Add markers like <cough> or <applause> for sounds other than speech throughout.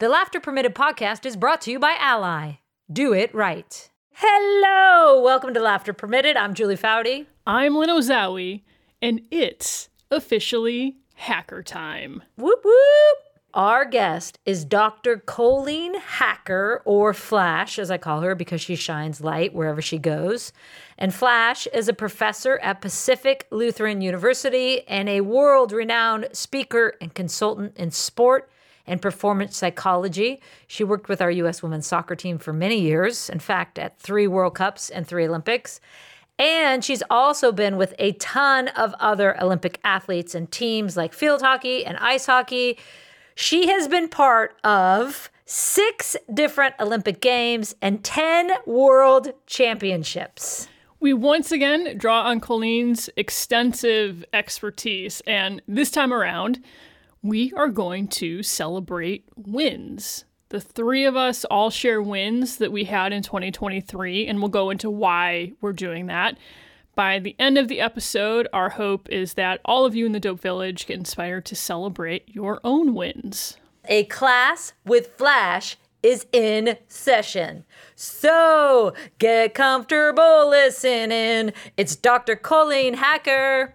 The Laughter Permitted podcast is brought to you by Ally. Do it right. Hello, welcome to Laughter Permitted. I'm Julie Foudy. I'm Lynn Ozawi, and it's officially hacker time. Whoop whoop. Our guest is Dr. Colleen Hacker, or Flash, as I call her, because she shines light wherever she goes. And Flash is a professor at Pacific Lutheran University and a world renowned speaker and consultant in sport and performance psychology. She worked with our U.S. women's soccer team for many years, in fact, at three World Cups and three Olympics. And she's also been with a ton of other Olympic athletes and teams like field hockey and ice hockey. She has been part of six different Olympic Games and 10 World Championships. We once again draw on Colleen's extensive expertise, and this time around, we are going to celebrate wins. The three of us all share wins that we had in 2023, and we'll go into why we're doing that. By the end of the episode, our hope is that all of you in the Dope Village get inspired to celebrate your own wins. A class with Flash is in session. So get comfortable listening. It's Dr. Colleen Hacker.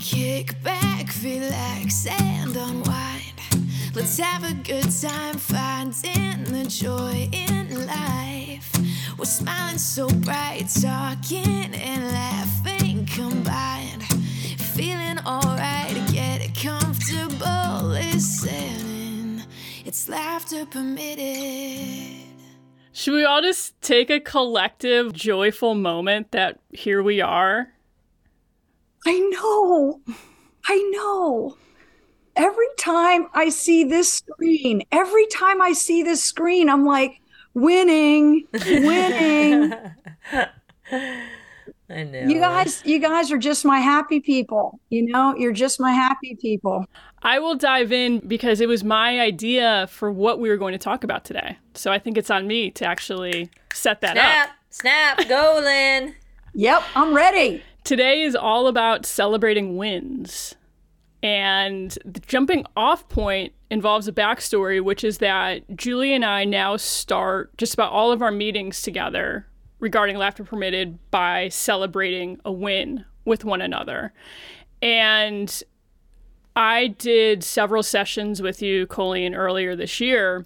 Kick back, relax, and unwind. Let's have a good time finding the joy in life. We're smiling so bright, talking and laughing combined. Feeling alright, get comfortable listening. It's laughter permitted. Should we all just take a collective, joyful moment that here we are? I know. I know. Every time I see this screen, every time I see this screen, I'm like, winning, winning. <laughs> I know. You guys, you guys are just my happy people. You know, you're just my happy people. I will dive in because it was my idea for what we were going to talk about today. So I think it's on me to actually set that snap, up. snap, snap, go, Lynn. <laughs> Yep, I'm ready. Today is all about celebrating wins. And the jumping off point involves a backstory, which is that Julie and I now start just about all of our meetings together regarding Laughter Permitted by celebrating a win with one another. And I did several sessions with you, Colleen, earlier this year.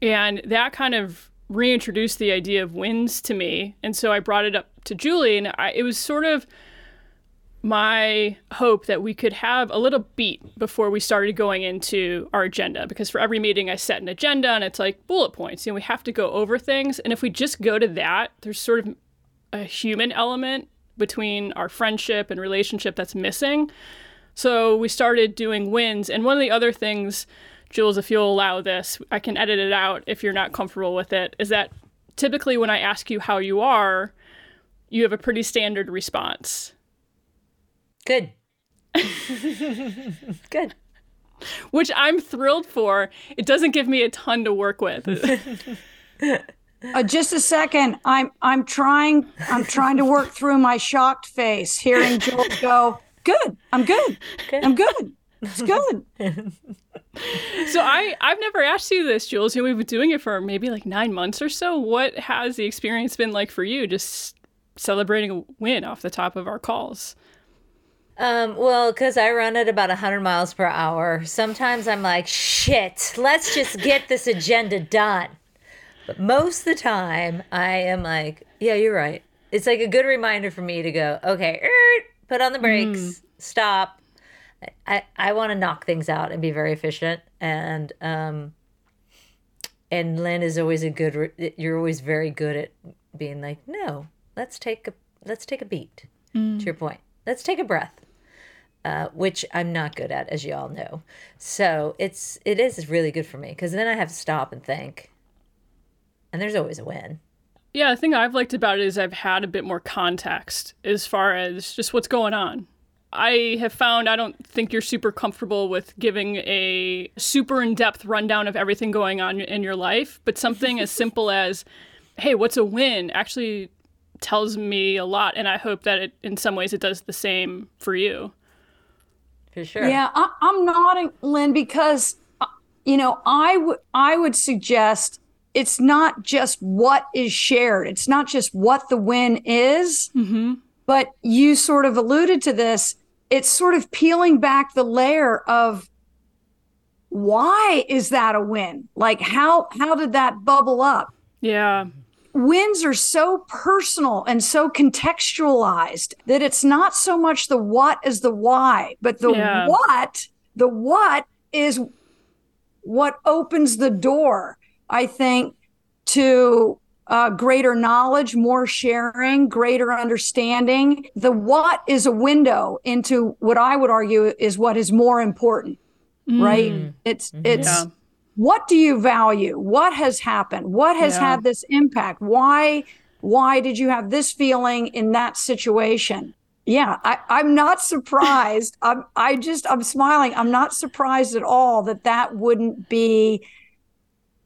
And that kind of reintroduced the idea of wins to me. And so I brought it up to Julie, and I, it was sort of my hope that we could have a little beat before we started going into our agenda because for every meeting I set an agenda and it's like bullet points. You know, we have to go over things. And if we just go to that, there's sort of a human element between our friendship and relationship that's missing. So we started doing wins. And one of the other things, Jules, if you'll allow this, I can edit it out if you're not comfortable with it, is that typically when I ask you how you are, you have a pretty standard response. Good. <laughs> Good. Which I'm thrilled for. It doesn't give me a ton to work with. <laughs> Uh, just a second. I'm I'm trying I'm trying to work through my shocked face, hearing Jules go, "Good, I'm good, I'm good, it's good." <laughs> so I I've never asked you this, Jules. You know, we've been doing it for maybe like nine months or so. What has the experience been like for you? Just celebrating a win off the top of our calls. Um, well, because I run at about 100 miles per hour. Sometimes I'm like, shit, let's just get this agenda done. But most of the time, I am like, yeah, you're right. It's like a good reminder for me to go, okay, er, put on the brakes, mm. stop. I, I want to knock things out and be very efficient. And, um, and Lynn is always a good, you're always very good at being like, no, let's take a, let's take a beat mm. to your point. Let's take a breath uh, which I'm not good at, as you all know. So it's it is really good for me because then I have to stop and think, and there's always a win. Yeah, the thing I've liked about it is I've had a bit more context as far as just what's going on. I have found I don't think you're super comfortable with giving a super in depth rundown of everything going on in your life, but something as <laughs> simple as, hey, what's a win actually tells me a lot. And I hope that it, in some ways, it does the same for you. For sure. Yeah, I, I'm nodding, Lynn, because uh, you know I would I would suggest it's not just what is shared. It's not just what the win is, Mm-hmm. but you sort of alluded to this. It's sort of peeling back the layer of why is that a win? Like how how did that bubble up? Yeah. wins are so personal and so contextualized that it's not so much the what as the why, but the Yeah. what, the what is what opens the door, I think, to uh, greater knowledge, more sharing, greater understanding. The what is a window into what I would argue is what is more important, mm. right? Mm-hmm. It's, mm-hmm. it's, Yeah. what do you value? What has happened? What has Yeah. had this impact? Why why did you have this feeling in that situation? Yeah I, i'm not surprised. <laughs> I'm i just i'm smiling. I'm not surprised at all that that wouldn't be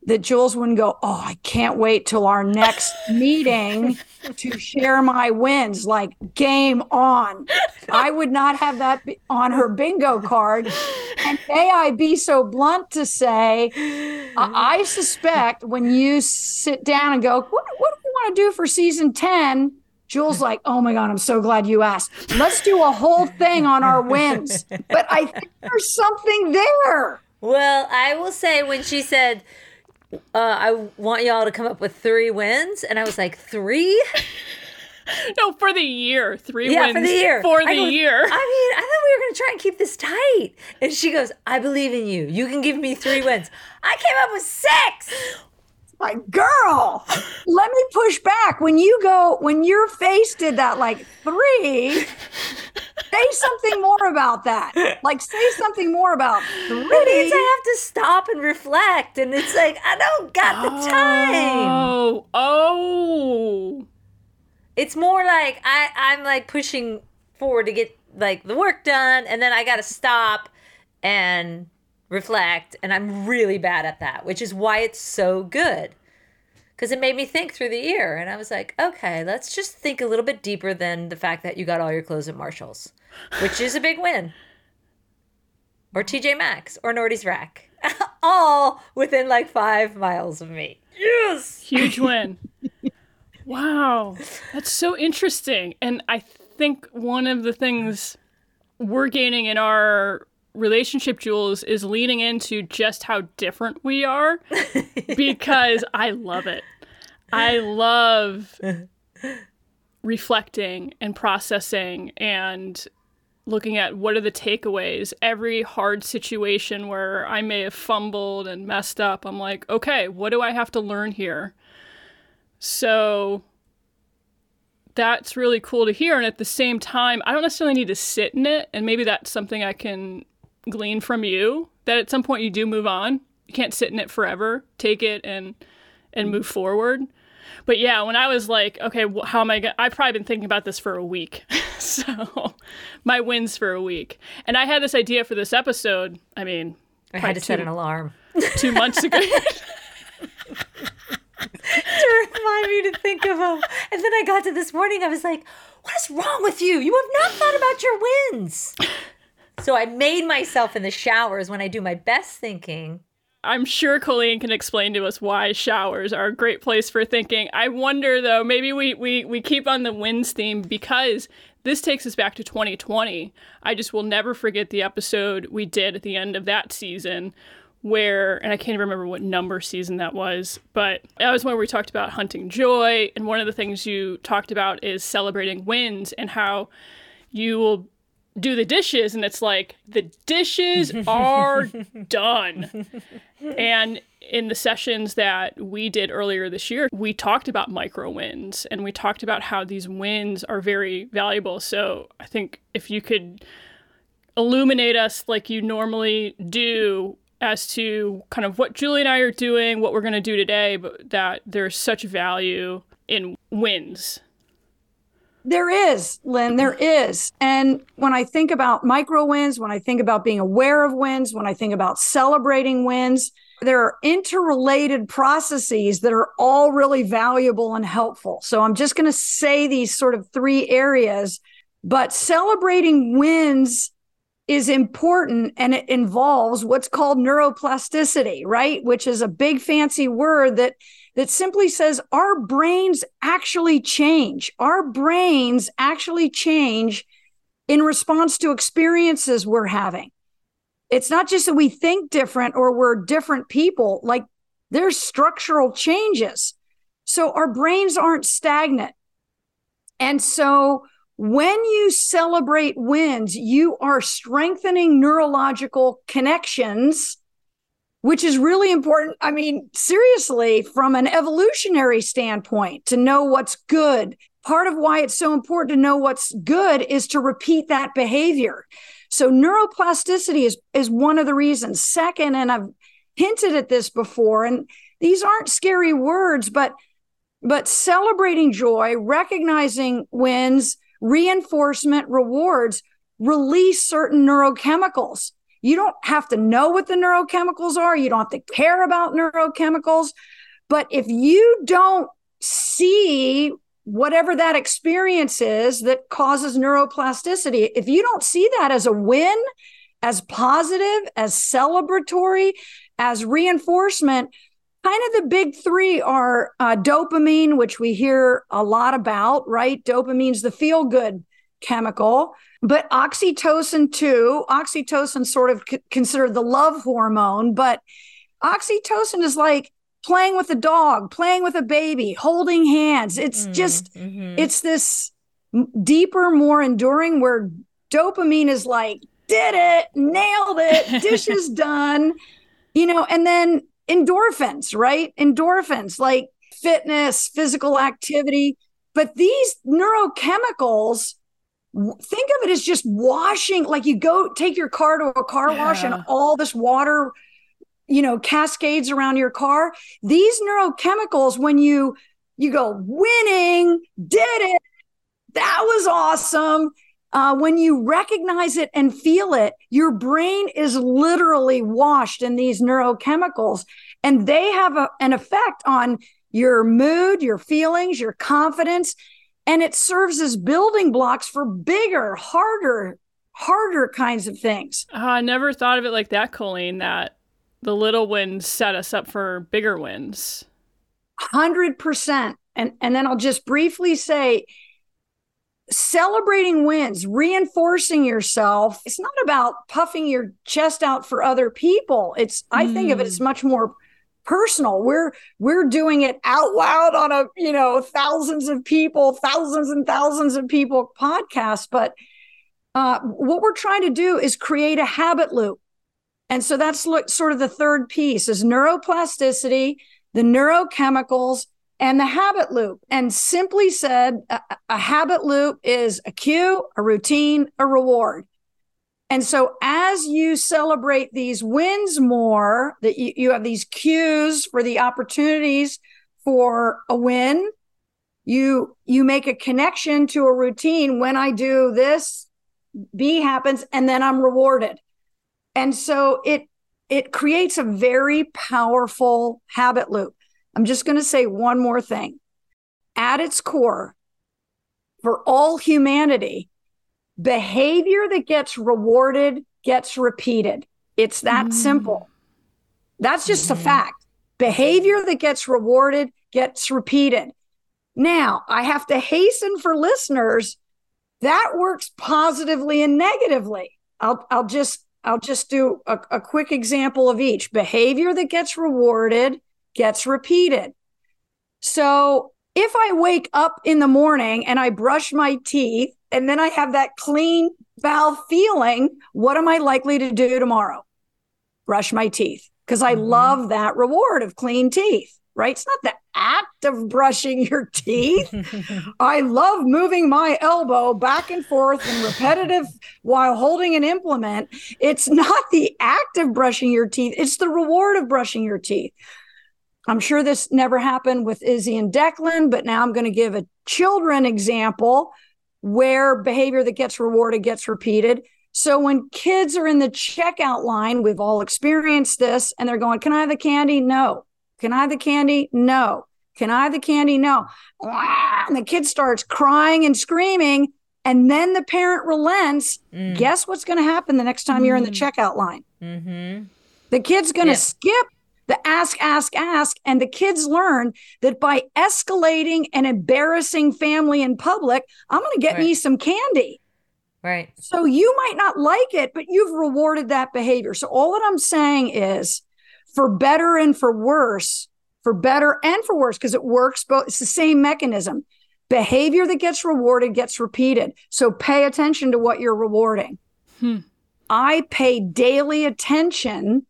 that jules wouldn't go oh i can't wait till our next <laughs> meeting to share my wins like game on i would not have that on her bingo card and may I be so blunt to say, I, I suspect when you sit down and go, what, what do we want to do for season 10? Jules like, oh my God, I'm so glad you asked. Let's do a whole thing on our wins. But I think there's something there. Well, I will say when she said, uh, I want y'all to come up with three wins, and I was like, three? <laughs> No, for the year. Three Yeah, wins for the year. For I the go, year. I mean, I thought we were going to try and keep this tight. And she goes, I believe in you. You can give me three wins. I came up with six. Like, girl, let me push back. When you go, when your face did that, like three, say something more about that. Like, say something more about It means three. I have to stop and reflect. And it's like, I don't got the time. Oh, oh. It's more like I, I'm like pushing forward to get like the work done. And then I got to stop and reflect. And I'm really bad at that, which is why it's so good. Because it made me think through the year. And I was like, okay, let's just think a little bit deeper than the fact that you got all your clothes at Marshall's, which is a big win. Or TJ Maxx or Nordy's Rack. <laughs> all within like five miles of me. Yes. Huge win. <laughs> wow. That's so interesting. And I think one of the things we're gaining in our relationship, Jules is leaning into just how different we are <laughs> because I love it. I love reflecting and processing and looking at what are the takeaways. Every hard situation where I may have fumbled and messed up, I'm like, okay, what do I have to learn here? So that's really cool to hear. And at the same time, I don't necessarily need to sit in it. And maybe that's something I can glean from you that at some point you do move on. You can't sit in it forever. Take it and and move forward. But yeah, when I was like, okay, wh- how am I going I've probably been thinking about this for a week. <laughs> so my wins for a week. And I had this idea for this episode. I mean, I had to set an alarm. <laughs> two months ago. <laughs> to remind me to think of them. And then I got to this morning, I was like, what is wrong with you? You have not thought about your wins. So I made myself in the showers when I do my best thinking. I'm sure Colleen can explain to us why showers are a great place for thinking. I wonder though, maybe we, we, we keep on the wins theme because this takes us back to 2020. I just will never forget the episode we did at the end of that season where, and I can't even remember what number season that was, but that was when we talked about hunting joy. And one of the things you talked about is celebrating wins and how you will do the dishes and it's like the dishes <laughs> are done. And in the sessions that we did earlier this year, we talked about micro wins and we talked about how these wins are very valuable. So I think if you could illuminate us like you normally do as to kind of what Julie and I are doing, what we're going to do today, but that there's such value in wins. There is, Lynn, there is. And when I think about micro wins, when I think about being aware of wins, when I think about celebrating wins, there are interrelated processes that are all really valuable and helpful. So I'm just going to say these sort of three areas, but celebrating wins is important and it involves what's called neuroplasticity, right? Which is a big fancy word that that simply says our brains actually change. Our brains actually change in response to experiences we're having. It's not just that we think different or we're different people, like there's structural changes. So our brains aren't stagnant. And so when you celebrate wins, you are strengthening neurological connections, which is really important. I mean, seriously, from an evolutionary standpoint, to know what's good. Part of why it's so important to know what's good is to repeat that behavior. So, neuroplasticity is, is one of the reasons. Second, and I've hinted at this before, and these aren't scary words, but but celebrating joy, recognizing wins, reinforcement rewards release certain neurochemicals. You don't have to know what the neurochemicals are, you don't have to care about neurochemicals. But if you don't see whatever that experience is that causes neuroplasticity, if you don't see that as a win, as positive, as celebratory, as reinforcement, kind of the big three are uh, dopamine, which we hear a lot about, right? Dopamine's the feel good chemical, but oxytocin too. Oxytocin sort of c- considered the love hormone, but oxytocin is like playing with a dog, playing with a baby, holding hands. It's mm, just, mm-hmm. it's this deeper, more enduring where dopamine is like, did it, nailed it, <laughs> dishes done, you know, and then endorphins, right? Endorphins like fitness, physical activity. But these neurochemicals, think of it as just washing, like you go take your car to a car yeah. wash and all this water, you know, cascades around your car. These neurochemicals, when you you go winning, did it, that was awesome uh, when you recognize it and feel it, your brain is literally washed in these neurochemicals, and they have a, an effect on your mood, your feelings, your confidence, and it serves as building blocks for bigger, harder, harder kinds of things. Uh, I never thought of it like that, Colleen. That the little wins set us up for bigger wins. Hundred percent, and and then I'll just briefly say celebrating wins, reinforcing yourself. It's not about puffing your chest out for other people. It's I mm. think of it as mm. much more personal. We're we're doing it out loud on a, you know, thousands of people, thousands and thousands of people podcast, but uh, what we're trying to do is create a habit loop. And so that's look, sort of the third piece is neuroplasticity, the neurochemicals, and the habit loop. And simply said, a, a, habit loop is a cue, a routine, a reward. And so as you celebrate these wins more, that you, you have these cues for the opportunities for a win, you you make a connection to a routine. When I do this, B happens, and then I'm rewarded. And so it it creates a very powerful habit loop. I'm just going to say one more thing. At its core, for all humanity, behavior that gets rewarded gets repeated. It's that mm. simple. That's just mm. a fact. Behavior that gets rewarded gets repeated. Now, I have to hasten for listeners that works positively and negatively. I'll, I'll just I'll just do a, a quick example of each. Behavior that gets rewarded gets repeated. So if I wake up in the morning and I brush my teeth and then I have that clean mouth feeling, what am I likely to do tomorrow? Brush my teeth because I mm-hmm. love that reward of clean teeth, right? It's not the act of brushing your teeth. <laughs> I love moving my elbow back and forth and repetitive while holding an implement. It's not the act of brushing your teeth, it's the reward of brushing your teeth. I'm sure this never happened with Izzy and Declan, but now I'm going to give a children example where behavior that gets rewarded gets repeated. So when kids are in the checkout line, we've all experienced this, and they're going, Can I have the candy? No. Can I have the candy? No. Can I have the candy? No. And the kid starts crying and screaming. And then the parent relents. Mm. Guess what's going to happen the next time mm-hmm. you're in the mm-hmm. checkout line? Mm-hmm. The kid's going to yeah. skip the ask, ask, ask. And the kids learn that by escalating and embarrassing family in public, I'm going to get right. me some candy. Right. So you might not like it, but you've rewarded that behavior. So all that I'm saying is for better and for worse, for better and for worse, because it works both, it's the same mechanism. Behavior that gets rewarded gets repeated. So pay attention to what you're rewarding. Hmm. I pay daily attention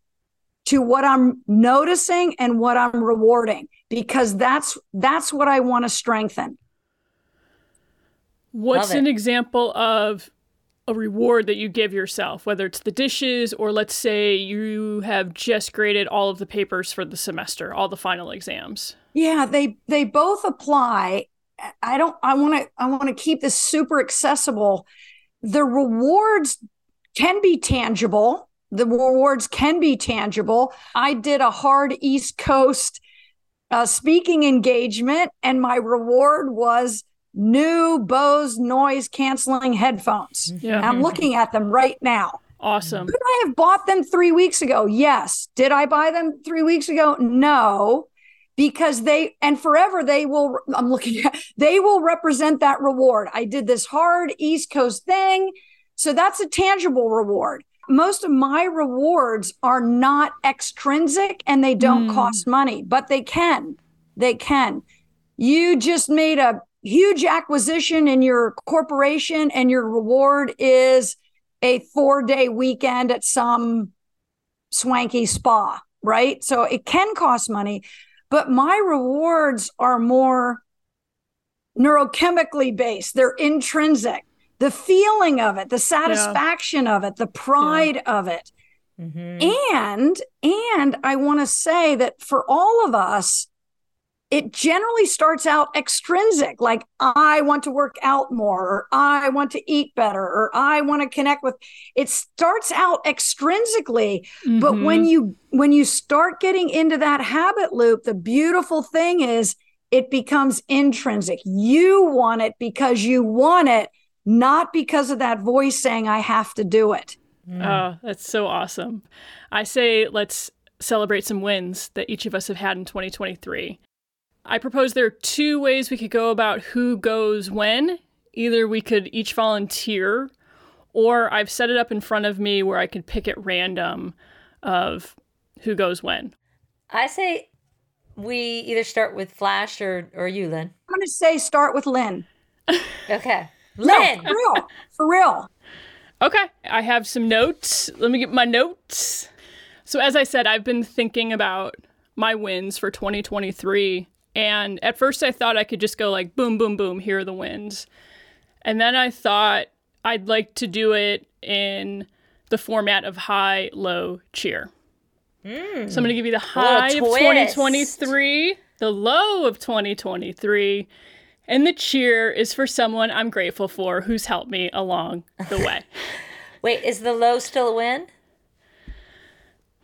to what I'm noticing and what I'm rewarding because that's that's what I want to strengthen. What's an example of a reward that you give yourself, whether it's the dishes or let's say you have just graded all of the papers for the semester, all the final exams. Yeah, they they both apply. I don't I want to I want to keep this super accessible. The rewards can be tangible. The rewards can be tangible. I did a hard East Coast uh, speaking engagement, and my reward was new Bose noise canceling headphones. Yeah. I'm looking at them right now. Awesome. Could I have bought them three weeks ago? Yes. Did I buy them three weeks ago? No. Because they and forever they will I'm looking at they will represent that reward. I did this hard East Coast thing. So that's a tangible reward. Most of my rewards are not extrinsic and they don't mm. cost money, but they can. They can. You just made a huge acquisition in your corporation and your reward is a four day weekend at some swanky spa, right? So it can cost money, but my rewards are more neurochemically based, they're intrinsic. The feeling of it, the satisfaction yeah. of it, the pride yeah. of it. Mm-hmm. And and I want to say that for all of us, it generally starts out extrinsic, like I want to work out more, or I want to eat better, or I want to connect with. It starts out extrinsically, mm-hmm. but when you when you start getting into that habit loop, the beautiful thing is it becomes intrinsic. You want it because you want it, not because of that voice saying I have to do it. Mm. Oh, that's so awesome. I say let's celebrate some wins that each of us have had in 2023. I propose there are two ways we could go about who goes when. Either we could each volunteer, or I've set it up in front of me where I could pick at random of who goes when. I say we either start with Flash or, or you, Lynn. I'm going to say start with Lynn. okay. Lynn! No, for real. For real. Okay. I have some notes. Let me get my notes. So, as I said, I've been thinking about my wins for 2023 and at first, I thought I could just go like boom, boom, boom, here are the wins. And then I thought I'd like to do it in the format of high, low, cheer. Mm. So I'm going to give you the high of 2023, the low of 2023, and the cheer is for someone I'm grateful for who's helped me along the way. <laughs> Wait, is the low still a win?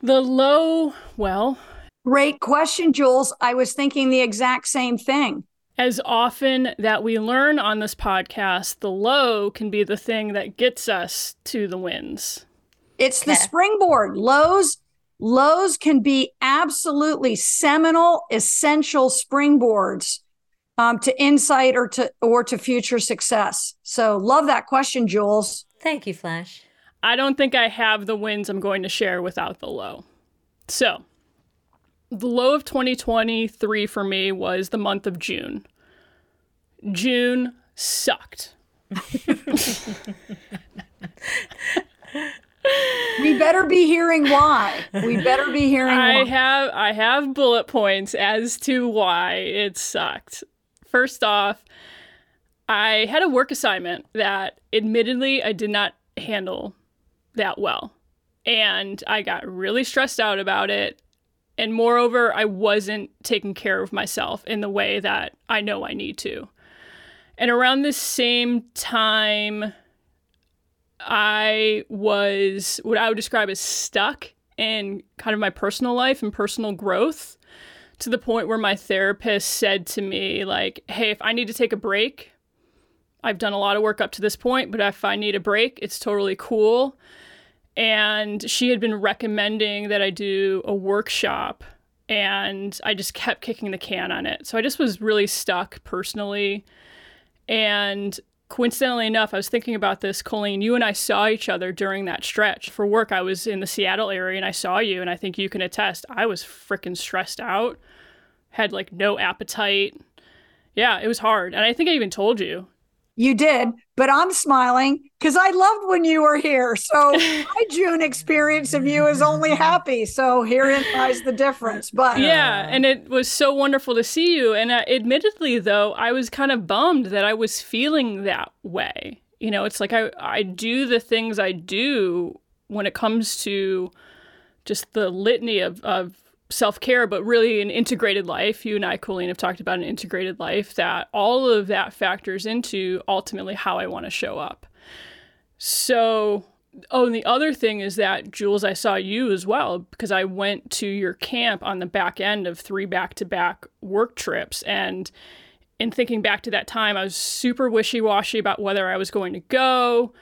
The low, well, Great question, Jules. I was thinking the exact same thing. As often that we learn on this podcast, the low can be the thing that gets us to the wins. It's the springboard. Lows lows can be absolutely seminal, essential springboards um, to insight or to or to future success. So love that question, Jules. Thank you, Flash. I don't think I have the wins I'm going to share without the low. So the low of 2023 for me was the month of June. June sucked. we better be hearing why. We better be hearing I why. have I have bullet points as to why it sucked. First off, I had a work assignment that admittedly I did not handle that well. And I got really stressed out about it. And moreover, I wasn't taking care of myself in the way that I know I need to. And around the same time, I was what I would describe as stuck in kind of my personal life and personal growth to the point where my therapist said to me, like, hey, if I need to take a break, I've done a lot of work up to this point, but if I need a break, it's totally cool. And she had been recommending that I do a workshop, and I just kept kicking the can on it. So I just was really stuck personally. And coincidentally enough, I was thinking about this, Colleen. You and I saw each other during that stretch for work. I was in the Seattle area and I saw you, and I think you can attest. I was freaking stressed out, had like no appetite. Yeah, it was hard. And I think I even told you. You did, but I'm smiling because I loved when you were here. So <laughs> my June experience of you is only happy. So herein lies the difference. But Yeah, and it was so wonderful to see you. And uh, admittedly, though, I was kind of bummed that I was feeling that way. You know, it's like I, I do the things I do when it comes to just the litany of, of self care, but really an integrated life. You and I, Colleen, have talked about an integrated life that all of that factors into ultimately how I want to show up. So, oh, and the other thing is that, Jules, I saw you as well because I went to your camp on the back end of three back to back work trips. And in thinking back to that time, I was super wishy washy about whether I was going to go.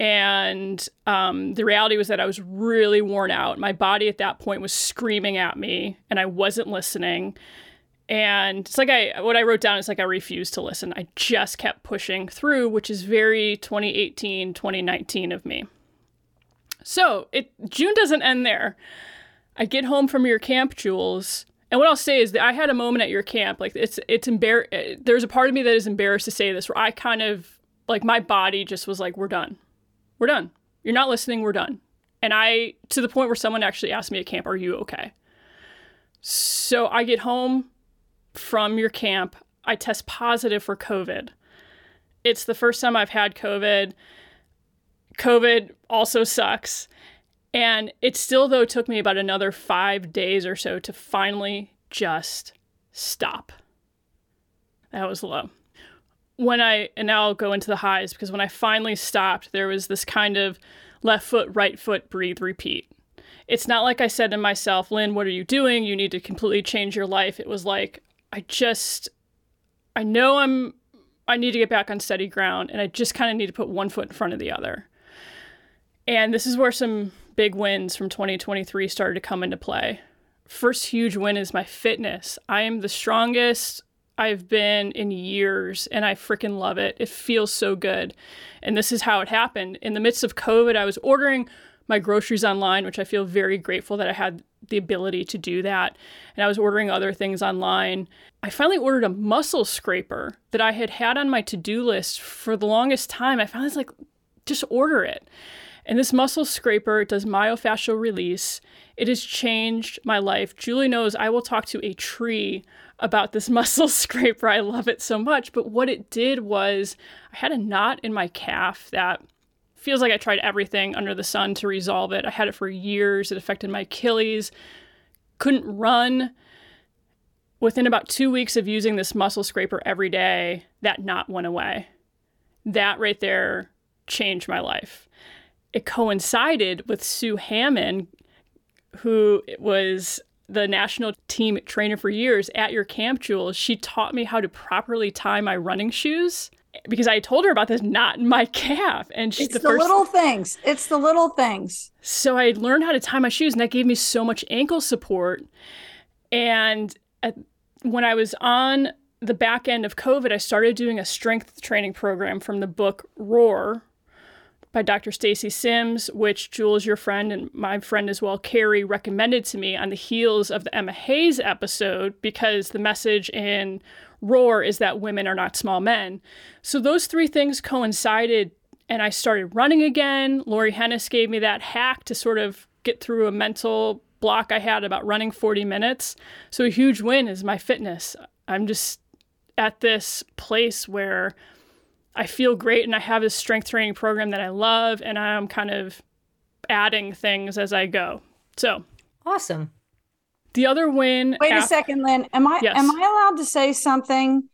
And um, the reality was that I was really worn out. My body at that point was screaming at me, and I wasn't listening. And it's like I, what I wrote down is like I refused to listen. I just kept pushing through, which is very 2018, 2019 of me. So it June doesn't end there. I get home from your camp, Jules, and what I'll say is that I had a moment at your camp. Like it's it's embar- There's a part of me that is embarrassed to say this, where I kind of like my body just was like, "We're done, we're done. You're not listening. We're done." And I to the point where someone actually asked me at camp, "Are you okay?" So I get home from your camp. I test positive for COVID. It's the first time I've had COVID. COVID also sucks. And it still, though, took me about another five days or so to finally just stop. That was low. When I, and now I'll go into the highs because when I finally stopped, there was this kind of left foot, right foot, breathe, repeat. It's not like I said to myself, Lynn, what are you doing? You need to completely change your life. It was like, I just, I know I'm, I need to get back on steady ground and I just kind of need to put one foot in front of the other. And this is where some big wins from 2023 started to come into play. First huge win is my fitness. I am the strongest I've been in years and I freaking love it. It feels so good. And this is how it happened. In the midst of COVID, I was ordering my groceries online, which I feel very grateful that I had the ability to do that. And I was ordering other things online. I finally ordered a muscle scraper that I had had on my to do list for the longest time. I finally was like, just order it. And this muscle scraper does myofascial release. It has changed my life. Julie knows I will talk to a tree about this <laughs> muscle scraper. I love it so much. But what it did was I had a knot in my calf that feels like I tried everything under the sun to resolve it. I had it for years. It affected my Achilles. Couldn't run. Within about two weeks of using this muscle scraper every day, that knot went away. That right there changed my life it coincided with Sue Hammond, who was the national team trainer for years at your camp, Jules. She taught me how to properly tie my running shoes because I told her about this knot in my calf. And she's the, the, first. little things. It's the little things. So I learned how to tie my shoes, and that gave me so much ankle support. And at, when I was on the back end of COVID, I started doing a strength training program from the book Roar by Dr. Stacy Sims, which Jules, your friend, and my friend as well, Carrie, recommended to me on the heels of the Emma Hayes episode because the message in Roar is that women are not small men. So those three things coincided and I started running again. Lori Hennis gave me that hack to sort of get through a mental block I had about running 40 minutes. So a huge win is my fitness. I'm just at this place where I feel great and I have this strength training program that I love and I'm kind of adding things as I go. So awesome. The other win. Wait a second, Lynn. Am I yes. am I allowed to say something?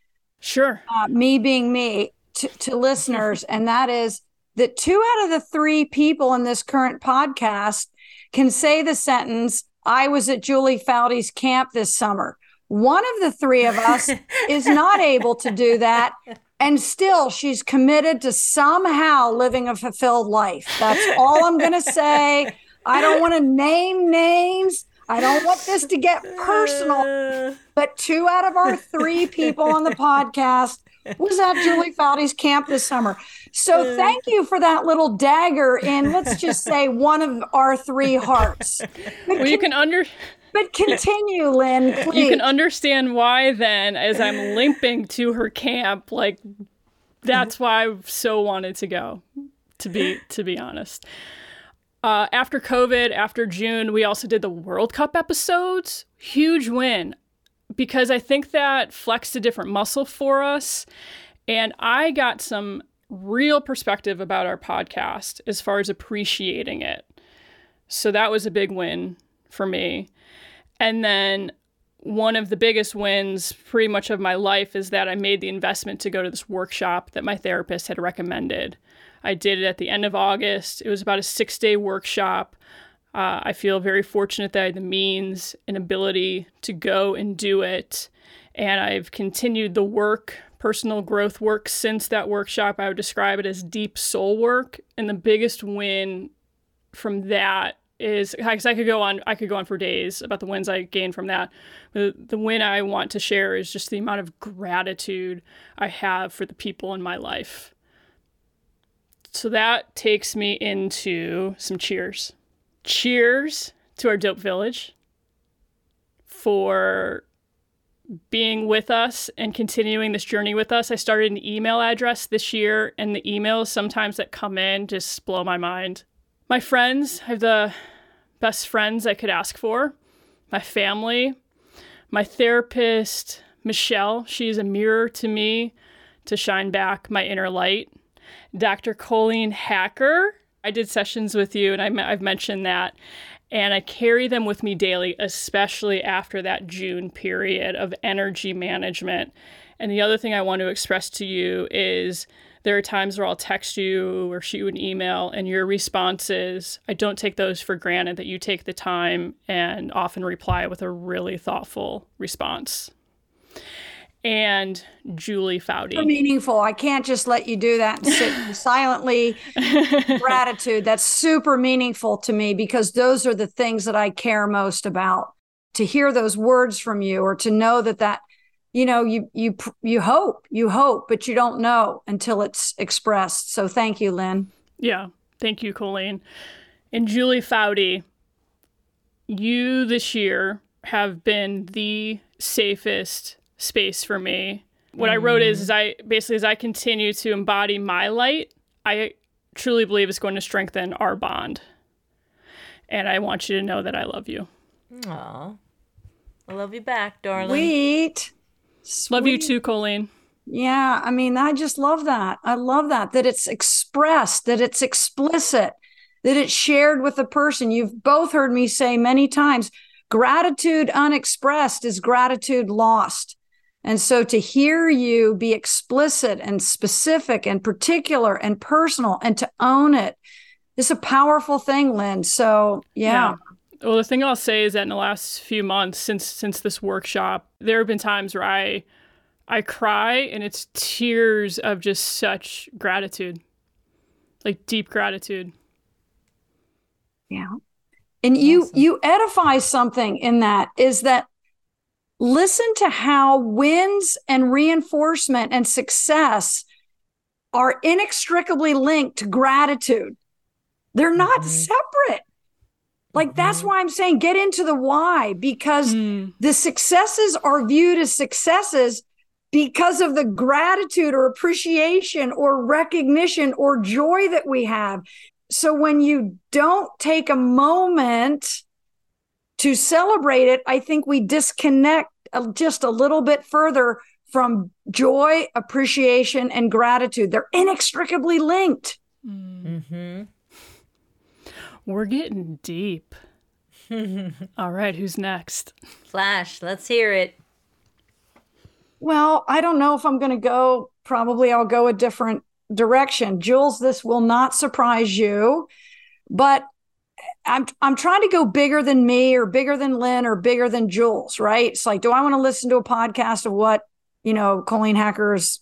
Sure. Uh, me being me to, to listeners, and that is that two out of the three people in this current podcast can say the sentence, "I was at Julie Foudy's camp this summer." One of the three of us <laughs> is not able to do that. And still, she's committed to somehow living a fulfilled life. That's all I'm going <laughs> to say. I don't want to name names. I don't want this to get personal. <laughs> But two out of our three people on the podcast was at Julie Foudy's camp this summer. So thank you for that little dagger in, let's just say, one of our three hearts. But well, you can under but <laughs> continue, Lynn. Please. You can understand why then, as I'm limping to her camp, like that's why I so wanted to go. To be to be honest. Uh, after COVID, after June, we also did the World Cup episodes. Huge win because I think that flexed a different muscle for us. And I got some real perspective about our podcast as far as appreciating it. So that was a big win for me. And then one of the biggest wins pretty much of my life is that I made the investment to go to this workshop that my therapist had recommended. I did it at the end of August. It was about a six day workshop. Uh, I feel very fortunate that I had the means and ability to go and do it. And I've continued the work, personal growth work since that workshop. I would describe it as deep soul work. And the biggest win from that is because I could go on I could go on for days about the wins I gained from that. The the win I want to share is just the amount of gratitude I have for the people in my life. So that takes me into some cheers. Cheers to our dope village for being with us and continuing this journey with us. I started an email address this year, and the emails sometimes that come in just blow my mind. My friends, I have the best friends I could ask for, my family, my therapist, Michelle. She is a mirror to me to shine back my inner light. Dr. Colleen Hacker. I did sessions with you, and I, I've mentioned that. And I carry them with me daily, especially after that June period of energy management. And the other thing I want to express to you is there are times where I'll text you or shoot you an email, and your responses, I don't take those for granted that you take the time and often reply with a really thoughtful response and Julie Foudy. So meaningful. I can't just let you do that and sit <laughs> silently. Gratitude. That's super meaningful to me because those are the things that I care most about. To hear those words from you or to know that that you know you you you hope you hope but you don't know until it's expressed so thank you lynn yeah thank you colleen and julie foudy you this year have been the safest space for me. What mm. I wrote is, is I basically as I continue to embody my light, I truly believe it's going to strengthen our bond. And I want you to know that I love you. Aw. I love you back, darling. Sweet. Sweet. Love you too, Colleen. Yeah, I mean, I just love that. I love that that it's expressed, that it's explicit, that it's shared with the person. You've both heard me say many times, gratitude unexpressed is gratitude lost. And so to hear you be explicit and specific and particular and personal and to own it is a powerful thing, Lynn. So, yeah. yeah. Well, the thing I'll say is that in the last few months since since this workshop, there have been times where I I cry and it's tears of just such gratitude. Like deep gratitude. Yeah. And you awesome. you edify something in that is that listen to how wins and reinforcement and success are inextricably linked to gratitude. They're not mm-hmm. Separate. Like mm-hmm. that's why I'm saying get into the why because mm. the successes are viewed as successes because of the gratitude or appreciation or recognition or joy that we have. So when you don't take a moment to celebrate it, I think we disconnect just a little bit further from joy, appreciation, and gratitude. They're inextricably linked. Mm-hmm. We're getting deep. <laughs> All right, who's next? Flash, let's hear it. Well, I don't know if I'm going to go. Probably I'll go a different direction. Jules, this will not surprise you, but I'm I'm trying to go bigger than me or bigger than Lynn or bigger than Jules, right? It's like, do I want to listen to a podcast of what, you know, Colleen Hacker's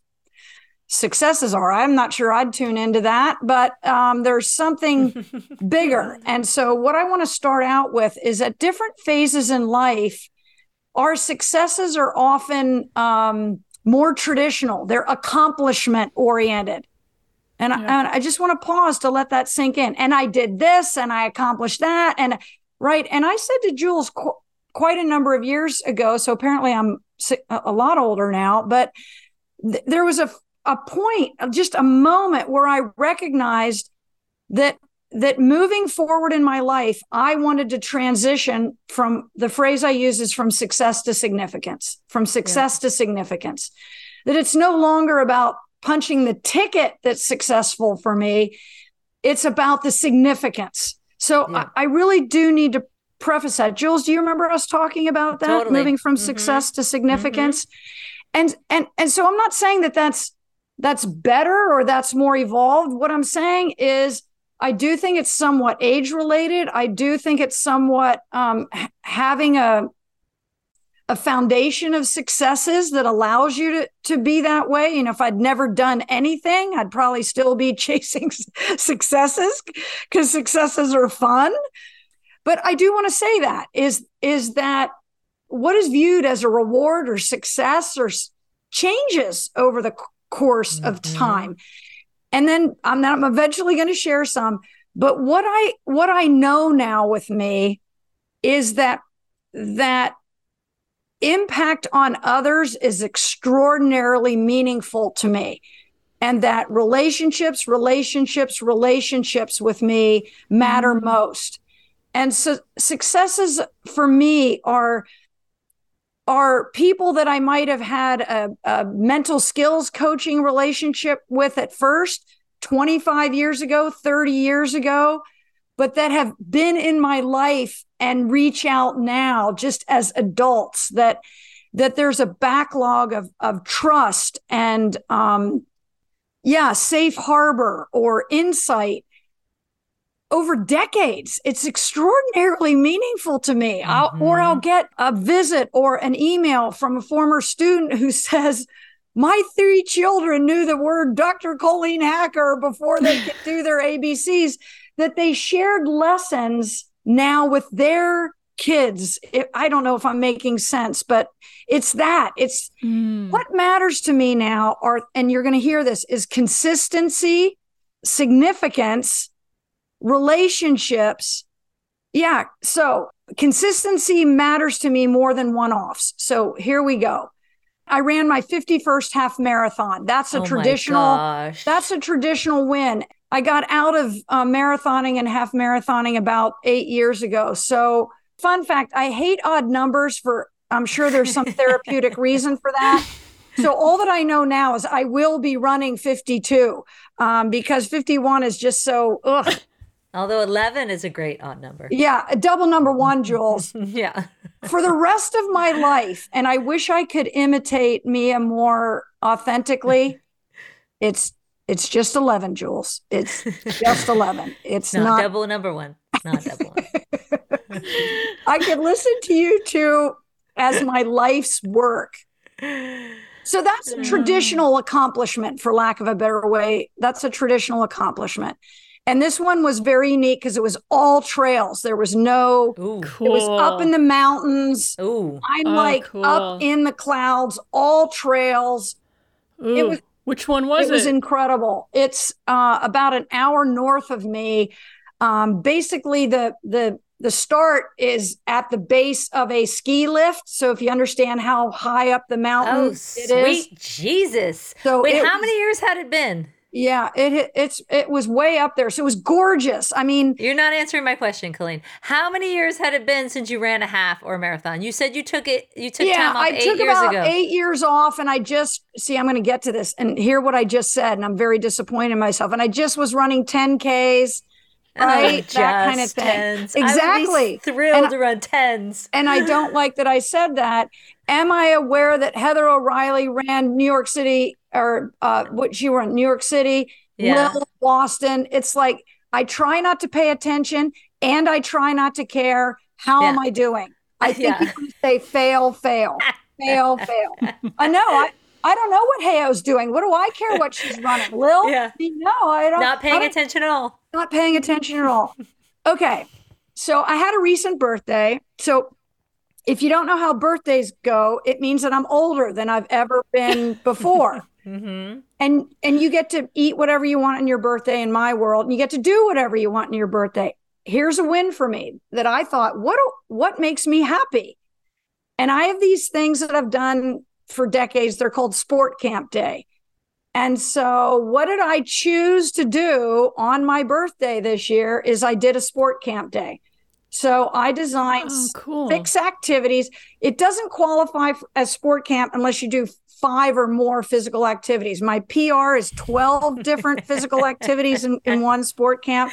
successes are? I'm not sure I'd tune into that, but um, there's something <laughs> bigger. And so what I want to start out with is at different phases in life, our successes are often um, more traditional. They're accomplishment oriented. And, yeah. I, and I just want to pause to let that sink in. And I did this and I accomplished that. And right. And I said to Jules qu- quite a number of years ago. So apparently I'm a lot older now, but th- there was a, a point, just a moment where I recognized that that moving forward in my life, I wanted to transition from the phrase I use is from success to significance, from success yeah. to significance. That it's no longer about punching the ticket that's successful for me. It's about the significance. So yeah. I, I, really do need to preface that. Jules, do you remember us talking about that? Totally. Moving from mm-hmm. success to significance. Mm-hmm. And and and so I'm not saying that that's that's better or that's more evolved. What I'm saying is I do think it's somewhat age related. I do think it's somewhat um, having a a foundation of successes that allows you to, to be that way. You know, if I'd never done anything, I'd probably still be <laughs> chasing successes because successes are fun. But I do want to say that is is that what is viewed as a reward or success or changes over the course mm-hmm. of time. And then I'm I'm eventually going to share some, but what I what I know now with me is that that impact on others is extraordinarily meaningful to me and that relationships relationships relationships with me matter mm-hmm. most and so successes for me are are people that i might have had a, a mental skills coaching relationship with at first 25 years ago 30 years ago but that have been in my life and reach out now just as adults that that there's a backlog of of trust and um yeah safe harbor or insight over decades it's extraordinarily meaningful to me mm-hmm. I'll, or i'll get a visit or an email from a former student who <laughs> says my three children knew the word dr colleen hacker before they could do their abcs that they shared lessons now with their kids. It, I don't know if I'm making sense, but it's that. It's mm. what matters to me now are, and you're going to hear this, is consistency, significance, relationships. Yeah. So consistency matters to me more than one offs. So here we go. I ran my 51st half marathon. That's a oh traditional that's a traditional win. I got out of uh, marathoning and half marathoning about 8 years ago. So, fun fact, I hate odd numbers for I'm sure there's some <laughs> therapeutic reason for that. So all that I know now is I will be running 52 um, because 51 is just so ugh. Although 11 is a great odd number. Yeah, a double number one, Jules. <laughs> yeah. For the rest of my life, and I wish I could imitate Mia more authentically, <laughs> it's it's just 11, Jules. It's <laughs> just 11. It's not, not double number one. Not double one. I can listen to you too as my life's work. So that's a traditional accomplishment, for lack of a better way. That's a traditional accomplishment. And this one was very unique because it was all trails. There was no, Ooh, cool. it was up in the mountains. Ooh. I'm oh, like cool. up in the clouds, all trails. Ooh, it was which one was it? It was incredible. It's uh, about an hour north of me. Um, basically, the the the start is at the base of a ski lift. So if you understand how high up the mountain Oh, it is, sweet Jesus. So Wait, it how many years had it been? Yeah, it it's it was way up there. So it was gorgeous. I mean, You're not answering my question, Colleen. How many years had it been since you ran a half or a marathon? You said you took it. You took yeah, time off I eight took years about ago. eight years off, and I just see. I'm going to get to this and hear what I just said, and I'm very disappointed in myself. And I just was running 10ks, Oh, right? that kind of thing. Tens. I would be Exactly. thrilled And- to run tens. <laughs> and I don't like that I said that. Am I aware that Heather O'Reilly ran New York City or uh, what she ran New York City, Yeah. Lil, Boston? It's like I try not to pay attention and I try not to care. How am I doing? <laughs> I think Yeah. you say fail, fail, fail, fail. I know. I, I don't know what Heyo's doing. What do I care what she's running? Lil? Yeah. No, I don't. Not paying don't- attention at all. not paying attention at all. <laughs> Okay. So I had a recent birthday. So if you don't know how birthdays go, it means that I'm older than I've ever been before. Mm-hmm. and and you get to eat whatever you want on your birthday in my world, and you get to do whatever you want in your birthday. Here's a win for me that I thought, what what makes me happy? And I have these things that I've done for decades. They're called Sport Camp Day. And so, what did I choose to do on my birthday this year? Is I did a sport camp day. So I designed Oh, cool. six activities. It doesn't qualify as sport camp unless you do five or more physical activities. My PR is 12 different physical activities in, in one sport camp.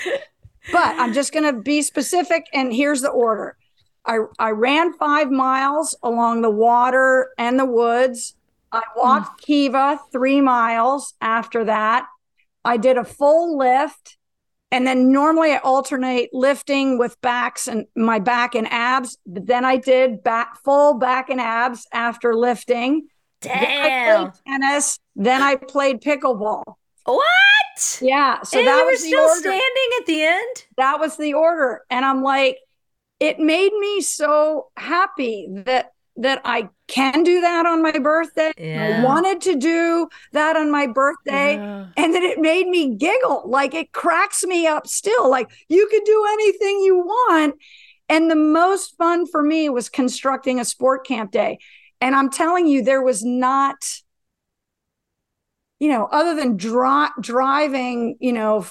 But I'm just going to be specific. And here's the order I, I ran five miles along the water and the woods. I walked hmm. Kiva three miles after that. I did a full lift. And then normally I alternate lifting with backs and my back and abs. But then I did back full back and abs after lifting. Then I Damn. played tennis. Then I played pickleball. What? Yeah. So and that you were was the still order. standing at the end? That was the order. And I'm like, it made me so happy that that I can do that on my birthday. Yeah. I wanted to do that on my birthday. Yeah. And then it made me giggle. Like it cracks me up still. Like you could do anything you want. And the most fun for me was constructing a sport camp day. And I'm telling you, there was not, you know, other than dri- driving, you know,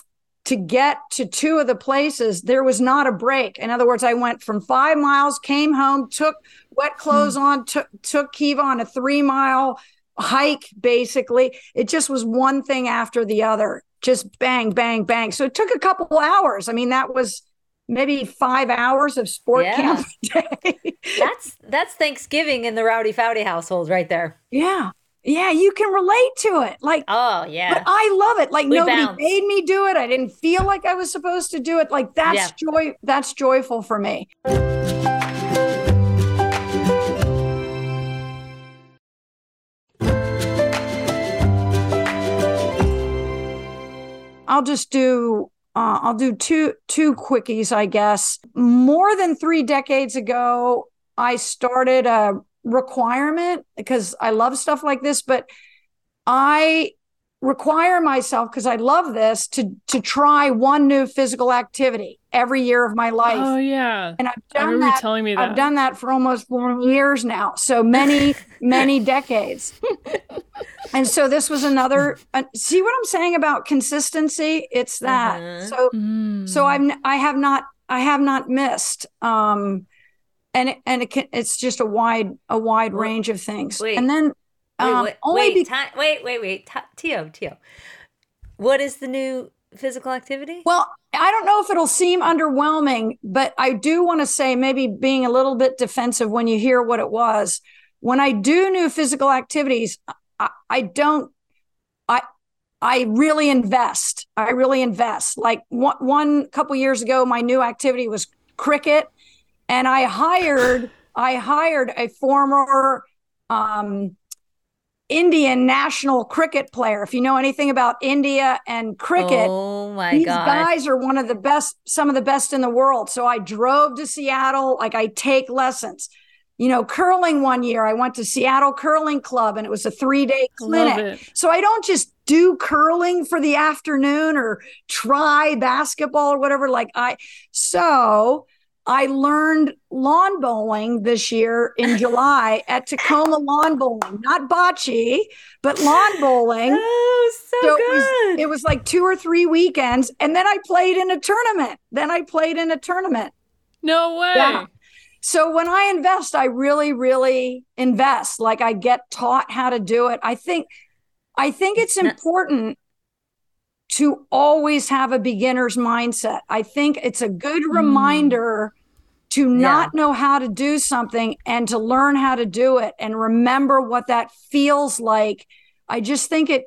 to get to two of the places, there was not a break. In other words, I went from five miles, came home, took wet hmm. clothes on, took took Kiva on a three mile hike. Basically, it just was one thing after the other, just bang, bang, bang. So it took a couple hours. I mean, that was maybe five hours of sport Yeah. camp day. <laughs> That's that's Thanksgiving in the Rowdy Foudy household right there. yeah, yeah, you can relate to it. Like Oh yeah. But. I love it. Like We nobody bounce. made me do it. I didn't feel like I was supposed to do it. Like that's Yeah. joy. That's joyful for me. I'll just do. Uh, I'll do two two quickies, I guess. More than three decades ago, I started a requirement because I love stuff like this, but I require myself because I love this to to try one new physical activity every year of my life. Oh yeah. and I've done that. telling me that. I've done that for almost four years now. So many, <laughs> many decades. and so this was another uh, see what I'm saying about consistency? It's that. Mhm. So Mm. so I'm I have not I have not missed um and it, and it can, it's just a wide a wide range of things. wait. and then um, wait, only wait, be- ti- wait, wait, wait. Ti- Tio, Tio. What is the new physical activity? Well, I don't know if it'll seem underwhelming, but I do want to say maybe being a little bit defensive when you hear what it was. When I do new physical activities, I, I don't. I I really invest. I really invest. Like one, one couple years ago, my new activity was cricket, and I hired I hired a former um, Indian national cricket player. If you know anything about India and cricket, Oh my these god. guys are one of the best, some of the best in the world. So I drove to Seattle, like I take lessons. You know, curling one year, I went to Seattle Curling Club and it was a three day clinic. So I don't just do curling for the afternoon or try basketball or whatever. Like I, so I learned lawn bowling this year in <laughs> July at Tacoma Lawn Bowling, not bocce, but lawn bowling. <laughs> Oh, so, So it good. was, it was like two or three weekends. And then I played in a tournament. Then I played in a tournament. No way. Yeah. So when I invest, I really, really invest. Like I get taught how to do it. I think, I think it's important to always have a beginner's mindset. I think it's a good reminder to not know how to do something and to learn how to do it and remember what that feels like. I just think it,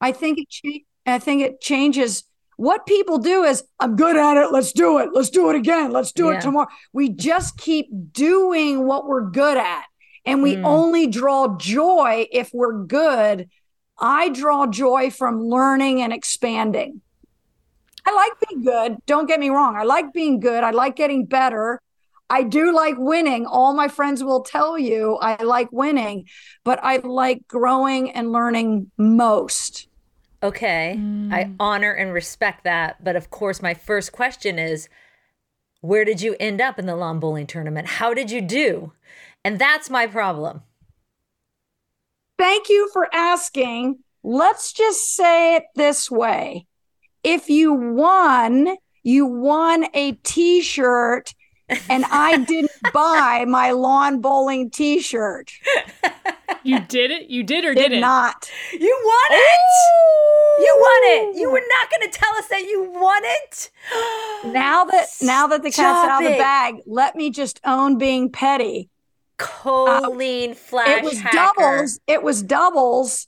I think it, cha- I think it changes. What people do is, I'm good at it. Let's do it. Let's do it again. Let's do Yeah. it tomorrow. We just keep doing what we're good at. And we Mm. only draw joy if we're good. I draw joy from learning and expanding. I like being good. Don't get me wrong. I like being good. I like getting better. I do like winning. All my friends will tell you I like winning, but I like growing and learning most. Okay. Mm. I honor and respect that. But of course, my first question is where did you end up in the lawn bowling tournament? How did you do? And that's my problem. Thank you for asking. Let's just say it this way if you won, you won a t shirt, and I <laughs> didn't buy my lawn bowling t shirt. You did it? You did or Did didn't? not. You won it! You won it! You were not going to tell us that you won it! Now that now that the cat's Stop out of the it. bag, let me just own being petty. Uh, Colleen Flash it was Hacker. doubles. It was doubles.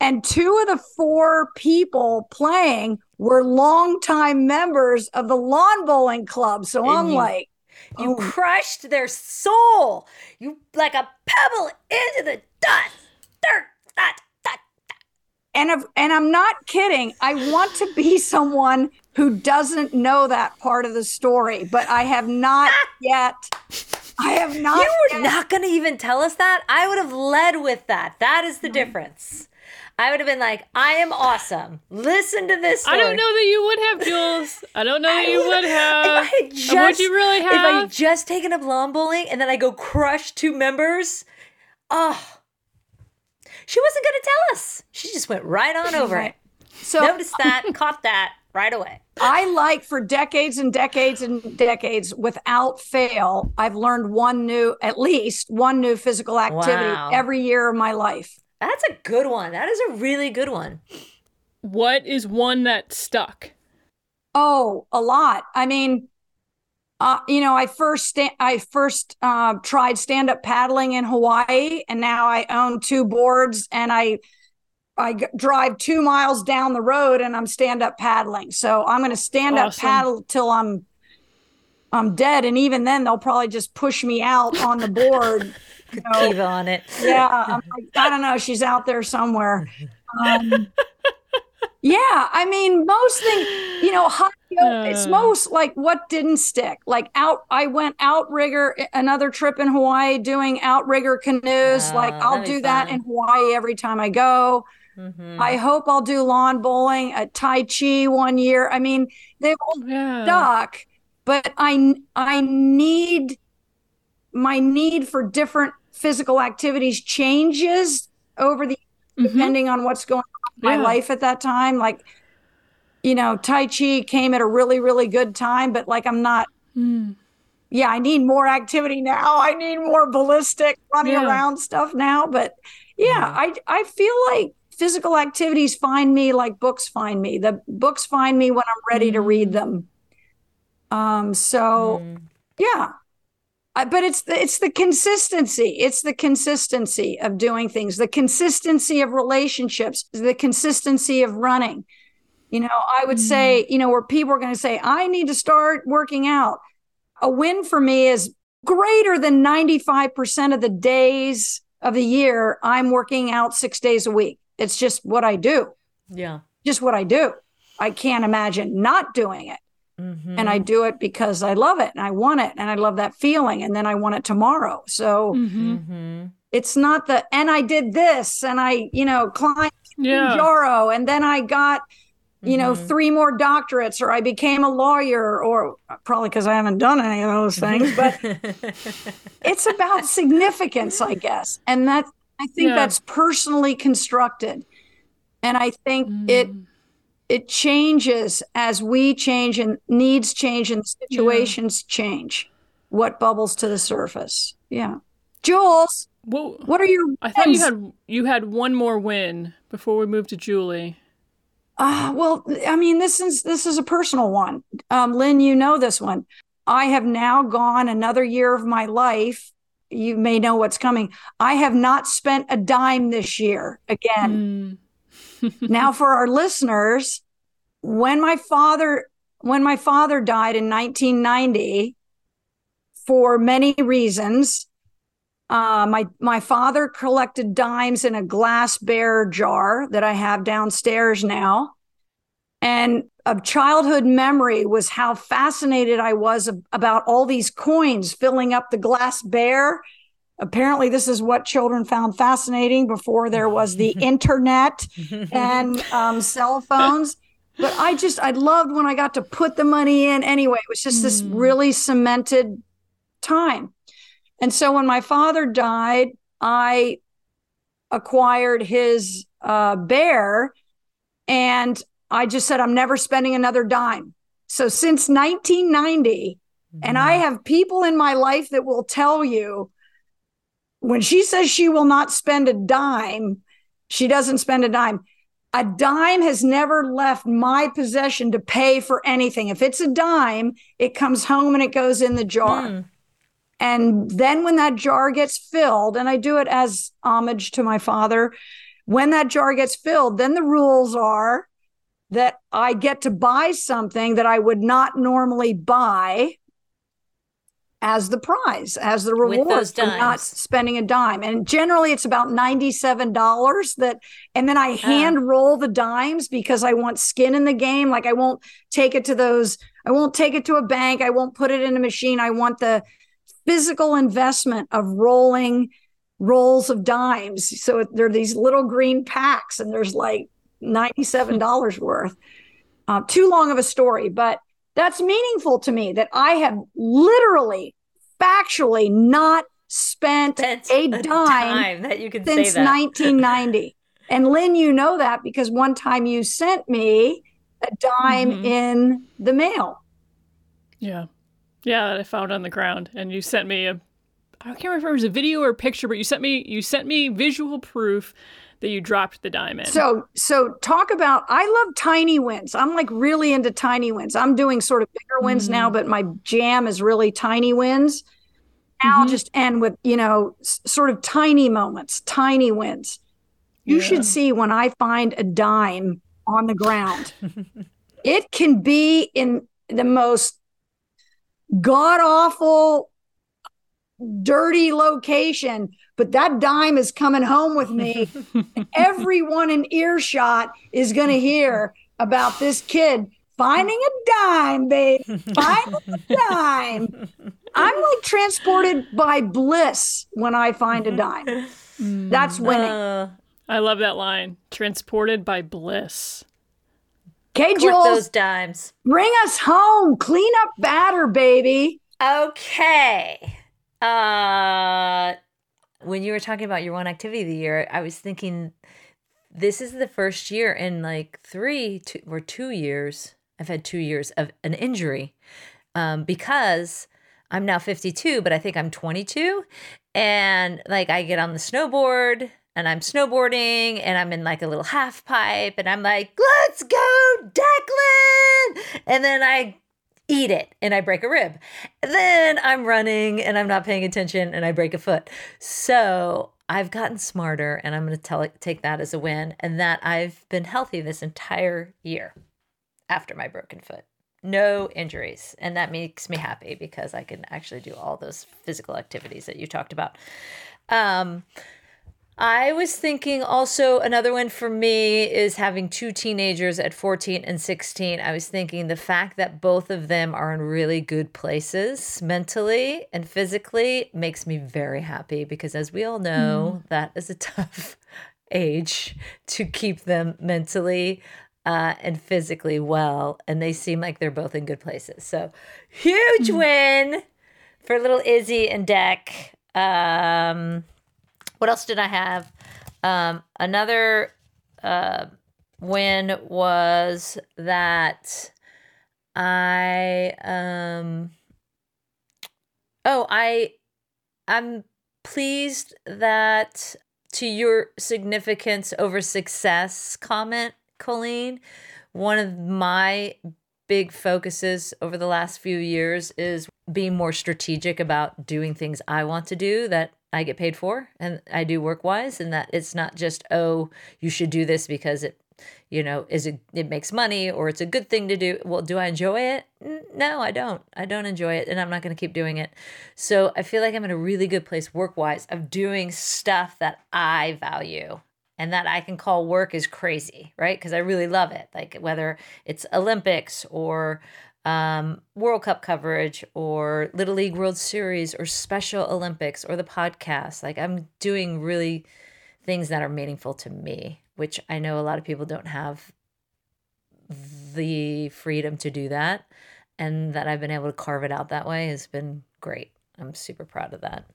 And two of the four people playing were longtime members of the lawn bowling club. So And I'm you- like, You oh, crushed their soul. You like a pebble into the dust. Dirt. Dot, dot. and if, and I'm not kidding. I want to be <laughs> someone who doesn't know that part of the story, but I have not <laughs> yet. I have not. You were yet- not going to even tell us that? I would have led with that. That is the difference. I would have been like, I am awesome. Listen to this I don't know that you would have, Jules. I don't know <laughs> that you would have. If I had just, would you really have? If I had just taken up lawn bowling and then I go crush two members, oh, she wasn't going to tell us. She just went right on over it. So Noticed that, <laughs> caught that right away. I like for decades and decades and decades without fail, I've learned one new, at least one new physical activity Wow. every year of my life. That's a good one. That is a really good one. What is one that stuck? Oh, a lot. I mean, uh, you know, I first sta- I first uh, tried stand up paddling in Hawaii, and now I own two boards, and I I drive two miles down the road, and I'm stand up paddling. So I'm going to stand up paddle till I'm I'm dead, and even then they'll probably just push me out on the board. <laughs> you know. Kiva on it. yeah, I'm like, I don't know. She's out there somewhere. Um, <laughs> yeah, I mean, most things, you know, hot yoga, it's Uh. most like what didn't stick. Like out, I went outrigger another trip in Hawaii doing outrigger canoes. like Oh, I'll do that in Hawaii every time I go. Mhm. I hope I'll do lawn bowling, a Tai Chi one year. I mean, they've all Yeah. stuck, but I I need my need for different physical activities changes over the Mhm. depending on what's going on in my Yeah. life at that time. Like, you know, Tai Chi came at a really, really good time, but like I'm not Mm. yeah, I need more activity now. I need more ballistic running Yeah. around stuff now. But yeah, I I feel like physical activities find me like books find me. The books find me when I'm ready to read them. Um, so Mm. yeah. I, but it's the, it's the consistency. It's the consistency of doing things, the consistency of relationships, the consistency of running. You know, I would say, you know, where people are going to say, I need to start working out. A win for me is greater than 95% of the days of the year I'm working out six days a week. It's just what I do, Yeah. just what I do. I can't imagine not doing it Mhm. and I do it because I love it and I want it and I love that feeling and then I want it tomorrow. So Mhm. Mhm. it's not the and I did this and I, you know, climbed Yeah. Jaro and then I got, you know, three more doctorates, or I became a lawyer, or probably because I haven't done any of those things, but <laughs> it's about significance, I guess. And that I think Yeah. that's personally constructed. And I think it it changes as we change and needs change and situations change what bubbles to the surface. Yeah. Jules, Whoa. what are your I thought you had you had one more win before we moved to Julie. Uh, well, I mean, this is this is a personal one. Um, Lynn, you know this one. I have now gone another year of my life. You may know what's coming. I have not spent a dime this year again. <laughs> now, for our listeners, when my father when my father died in 1990, for many reasons, uh, my my father collected dimes in a glass bear jar that I have downstairs now, and a childhood memory was how fascinated I was ab- about all these coins filling up the glass bear. Apparently, this is what children found fascinating before there was the <laughs> internet and <laughs> um, cell phones. But I just I loved when I got to put the money in. Anyway, it was just this really cemented time. And so when my father died, I acquired his uh, bear and I just said, I'm never spending another dime. So since 1990, and I mm-hmm. have people in my life that will tell you when she says she will not spend a dime, she doesn't spend a dime. A dime has never left my possession to pay for anything. If it's a dime, it comes home and it goes in the jar. Hmm. And then when that jar gets filled, and I do it as homage to my father, when that jar gets filled, then the rules are that I get to buy something that I would not normally buy as the prize, as the reward for not spending a dime. And generally it's about $97 that and then I hand roll the dimes because I want skin in the game. Like I won't take it to those, I won't take it to a bank, I won't put it in a machine. I want the physical investment of rolling rolls of dimes. So there are these little green packs, and there's like $97 worth. Uh, too long of a story, but that's meaningful to me that I have literally, factually not spent Spent a a dime time that you can say since that. 1990. <laughs> And Lynn, you know that because one time you sent me a dime Mm-hmm. in the mail. Yeah. Yeah, that I found on the ground. And you sent me a I can't remember if it was a video or a picture, but you sent me you sent me visual proof that you dropped the dime in. So, so talk about. I love tiny wins. I'm like really into tiny wins. I'm doing sort of bigger wins Mm-hmm. now, but my jam is really tiny wins. And I'll just end with you know s- sort of tiny moments, tiny wins. You should see when I find a dime on the ground. <laughs> it can be in the most god awful dirty location, but that dime is coming home with me. <laughs> Everyone in earshot is going to hear about this kid finding a dime, babe. Finding a <laughs> dime. I'm like transported by bliss when I find a dime. That's winning. Uh, I love that line. Transported by bliss. Okay, collect Jules, those dimes. bring us home. Clean up batter, baby. Okay. Uh when you were talking about your one activity of the year, I was thinking this is the first year in like three two, or two years. I've had two years of an injury um, because I'm now 52, but I think I'm 22. And like I get on the snowboard and I'm snowboarding and I'm in like a little half pipe and I'm like, let's go, Declan. And then I eat it and I break a rib. Then I'm running and I'm not paying attention and I break a foot. So I've gotten smarter and I'm going to tell take that as a win and that I've been healthy this entire year after my broken foot. No injuries. And that makes me happy because I can actually do all those physical activities that you talked about. Um, I was thinking also another one for me is having two teenagers at 14 and 16. I was thinking the fact that both of them are in really good places mentally and physically makes me very happy because, as we all know, that is a <laughs> tough age to keep them mentally uh, and physically well, and they seem like they're both in good places. So, huge win for little Izzy and Deck. Um, what else did I have? Um, another uh, win was that I um oh I I'm pleased that to your significance over success comment, Colleen, one of my big focuses over the last few years is being more strategic about doing things I want to do that I get paid for and I do work wise and that it's not just oh you should do this because it you know is it it makes money or it's a good thing to do. Well do I enjoy it? No I don't. I don't enjoy it and I'm not going to keep doing it. So I feel like I'm in a really good place work wise of doing stuff that I value and that I can call work is crazy right? Because I really love it like whether it's Olympics or um, World Cup coverage or Little League World Series or Special Olympics or the podcast. Like I'm doing really things that are meaningful to me, which I know a lot of people don't have the freedom to do that. And that I've been able to carve it out that way has been great. I'm super proud of that.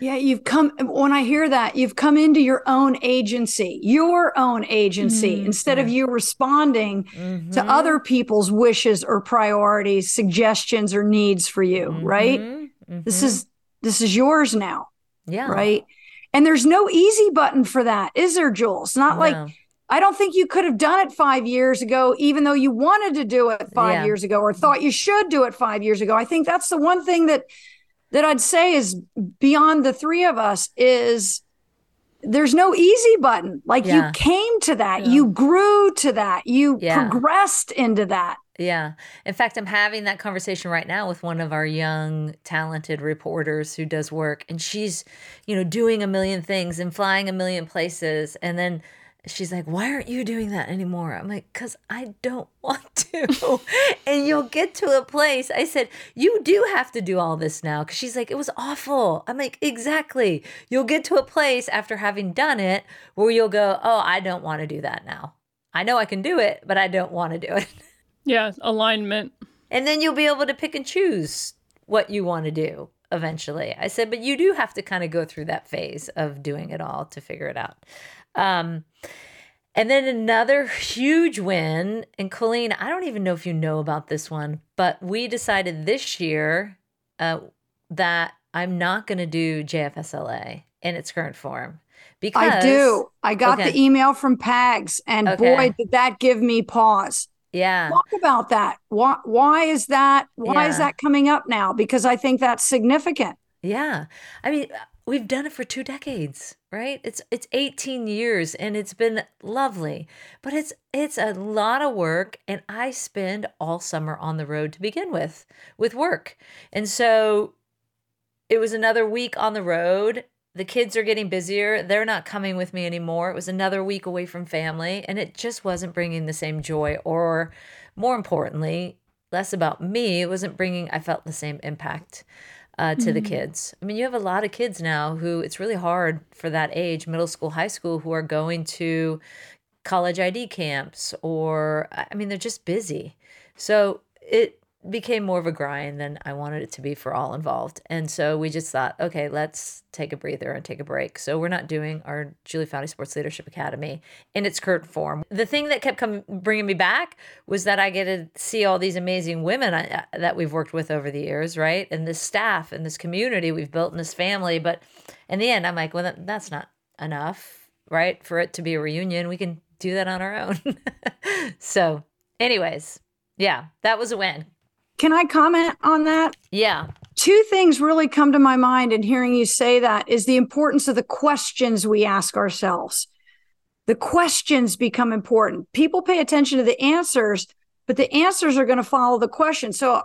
Yeah, you've come when I hear that, you've come into your own agency, your own agency, mm-hmm. instead of you responding mm-hmm. to other people's wishes or priorities, suggestions or needs for you, mm-hmm. right? This mm-hmm. is this is yours now. Yeah. Right. And there's no easy button for that, is there, Jules? Not no. like I don't think you could have done it five years ago, even though you wanted to do it five yeah. years ago or thought you should do it five years ago. I think that's the one thing that that I'd say is beyond the three of us is there's no easy button. Like yeah. you came to that, yeah. you grew to that, you yeah. progressed into that. Yeah. In fact, I'm having that conversation right now with one of our young, talented reporters who does work. And she's, you know, doing a million things and flying a million places. And then she's like, Why aren't you doing that anymore? I'm like, Because I don't <laughs> want to. and you'll get to a place. I said, You do have to do all this now. Because she's like, It was awful. I'm like, Exactly. You'll get to a place after having done it where you'll go, Oh, I don't want to do that now. I know I can do it, but I don't want to do it. <laughs> Yeah, alignment. And then you'll be able to pick and choose what you want to do eventually. I said, but you do have to kind of go through that phase of doing it all to figure it out. Um, and then another huge win, and Colleen, I don't even know if you know about this one, but we decided this year uh, that I'm not going to do JFSLA in its current form. Because I do. I got okay. the email from PAGS, and okay. boy, did that give me pause. Yeah. Talk about that. Why, why is that? Why yeah. is that coming up now? Because I think that's significant. Yeah. I mean, we've done it for two decades right? It's it's 18 years and it's been lovely but it's it's a lot of work and i spend all summer on the road to begin with with work. And so it was another week on the road. The kids are getting busier. They're not coming with me anymore. It was another week away from family and it just wasn't bringing the same joy or more importantly less about me it wasn't bringing i felt the same impact uh, to mm-hmm. the kids. I mean, you have a lot of kids now who it's really hard for that age, middle school, high school, who are going to college ID camps or, I mean, they're just busy. So it became more of a grind than I wanted it to be for all involved. And so we just thought, okay, let's take a breather and take a break. So we're not doing our Julie Foudy Sports Leadership Academy in its current form. The thing that kept coming bringing me back was that I get to see all these amazing women I, uh, that we've worked with over the years, right? And this staff and this community we've built in this family. But in the end, I'm like, well, that's not enough, right? For it to be a reunion, we can do that on our own. <laughs> so, anyways, yeah, that was a win. Can I comment on that? Yeah. Two things really come to my mind in hearing you say that is the importance of the questions we ask ourselves. The questions become important. People pay attention to the answers, but the answers are going to follow the question. So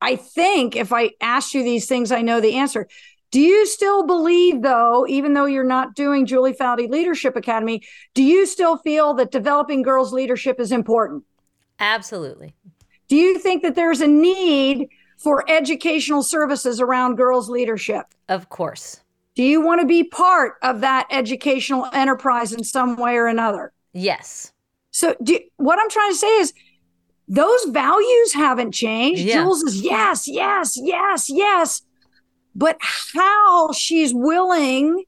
I think if I ask you these things, I know the answer. Do you still believe, though, even though you're not doing Julie Foudy Leadership Academy, do you still feel that developing girls' leadership is important? Absolutely. Do you think that there's a need for educational services around girls' leadership? Of course. Do you want to be part of that educational enterprise in some way or another? Yes. So do, what I'm trying to say is those values haven't changed. Yeah. Jules is yes, yes, yes, yes. But how she's willing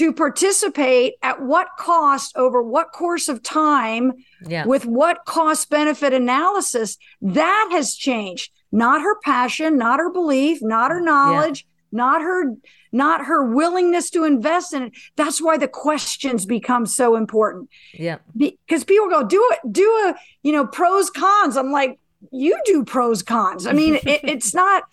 to participate at what cost over what course of time Yeah. with what cost benefit analysis that has changed. Not her passion not her belief not her knowledge not her not her willingness to invest in it. That's why the questions become so important. Yeah. because people go do it do a you know pros cons. I'm like you do pros cons. I mean it, <laughs> it's not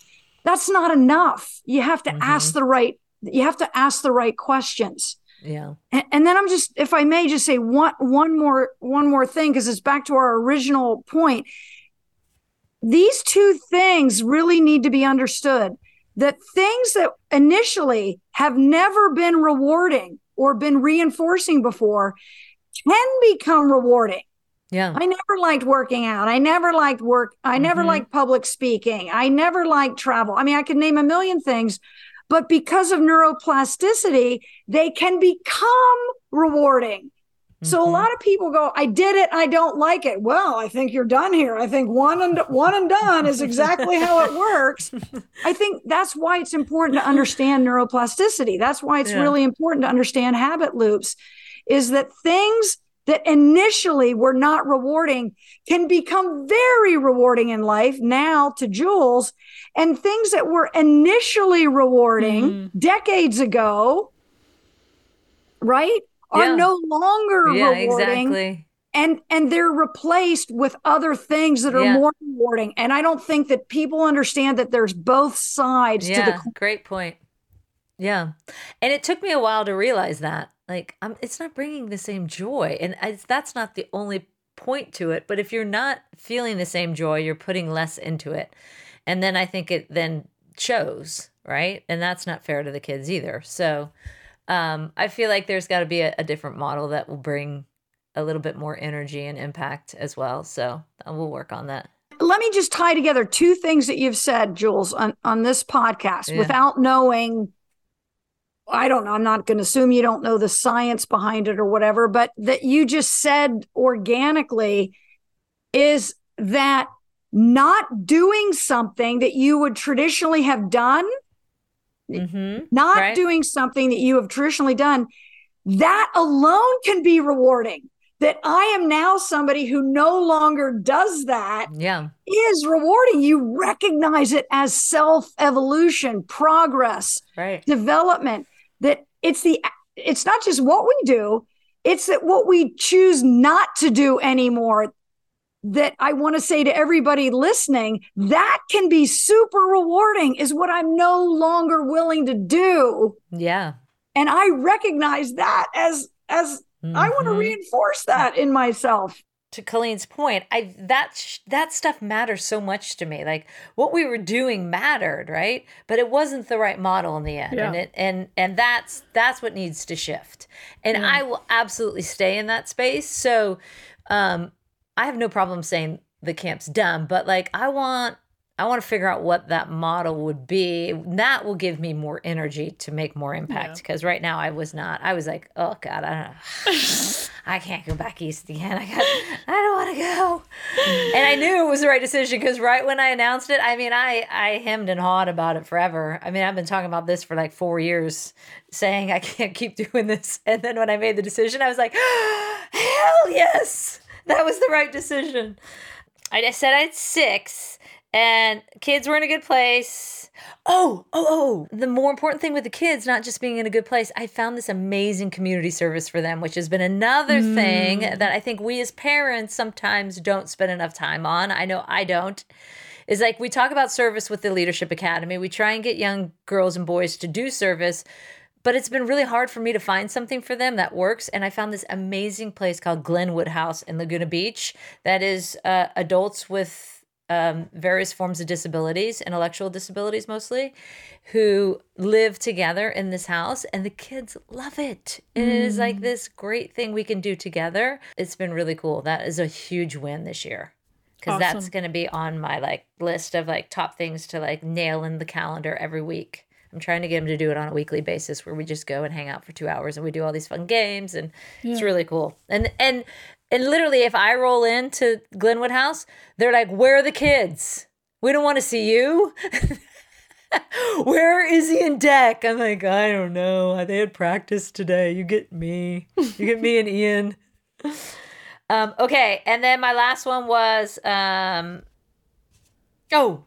that's not enough. You have to ask mm-hmm. the right you have to ask the right questions Yeah. and, and then i'm just if i may just say one one more one more thing because it's back to our original point these two things really need to be understood that things that initially have never been rewarding or been reinforcing before can become rewarding Yeah. I never liked working out. I never liked work. I never Mhm. liked public speaking. I never liked travel. I mean, I could name a million things, but because of neuroplasticity, they can become rewarding. So a Mhm. lot of people go, I did it, I don't like it. Well, I think you're done here. I think one and one and done is exactly how it works. I think that's why it's important to understand neuroplasticity. That's why it's Yeah. really important to understand habit loops is that things that initially were not rewarding can become very rewarding in life now to Jules and things that were initially rewarding Mm-hmm. decades ago right are Yeah. no longer Yeah, rewarding exactly. and and they're replaced with other things that are Yeah. more rewarding and i don't think that people understand that there's both sides to the great point. Yeah, and it took me a while to realize that. Like, I'm, it's not bringing the same joy, and I, that's not the only point to it. But if you're not feeling the same joy, you're putting less into it, and then I think it then shows, right? And that's not fair to the kids either. So, um, I feel like there's got to be a, a different model that will bring a little bit more energy and impact as well. So, uh, we'll work on that. let me just tie together two things that you've said jules on, on this podcast Yeah. without knowing i don't know i'm not going to assume you don't know the science behind it or whatever but that you just said organically is that not doing something that you would traditionally have done Mm-hmm. not Right. doing something that you have traditionally done, that alone can be rewarding. That I am now somebody who no longer does that Yeah. is rewarding. You recognize it as self evolution, progress, Right. development. That it's the it's not just what we do, it's that what we choose not to do anymore. That I want to say to everybody listening, that can be super rewarding, is what I'm no longer willing to do. Yeah. And I recognize that as as I want to Mhm. reinforce that in myself. to Colleen's point, I that sh- that stuff matters so much to me. Like what we were doing mattered, right? But it wasn't the right model in the end, and it and and that's that's what needs to shift. And I will absolutely stay in that space. So, um, I have no problem saying the camp's dumb, but like I want. I want to figure out what that model would be. That will give me more energy to make more impact. Because right now I was not. I was like, oh God, I don't know. <sighs> I can't go back east again. I got, I don't want to go. And I knew it was the right decision because right when I announced it, I mean, I I hemmed and hawed about it forever. I mean, I've been talking about this for like four years, saying I can't keep <laughs> doing this. And then when I made the decision, I was like, <gasps> hell yes, that was the right decision. I just said I had six, and kids were in a good place. Oh, oh, oh. The more important thing with the kids, not just being in a good place, I found this amazing community service for them, which has been another thing mm. that I think we as parents sometimes don't spend enough time on. I know I don't. Is like we talk about service with the Leadership Academy. We try and get young girls and boys to do service, but it's been really hard for me to find something for them that works. And I found this amazing place called Glenwood House in Laguna Beach that is uh, adults with um, various forms of disabilities, intellectual disabilities mostly, who live together in this house, and the kids love it. It is like this great thing we can do together. It's been really cool. That is a huge win this year because that's going to be on my like list of like top things to like nail in the calendar every week. I'm trying to get him to do it on a weekly basis where we just go and hang out for two hours and we do all these fun games and it's really cool. And and And literally, if I roll into Glenwood House, they're like, Where are the kids? We don't want to see you. <laughs> Where is he in deck? I'm like, I don't know. They had practice today. You get me. You get me and Ian. <laughs> Um, okay, and then my last one was um, oh,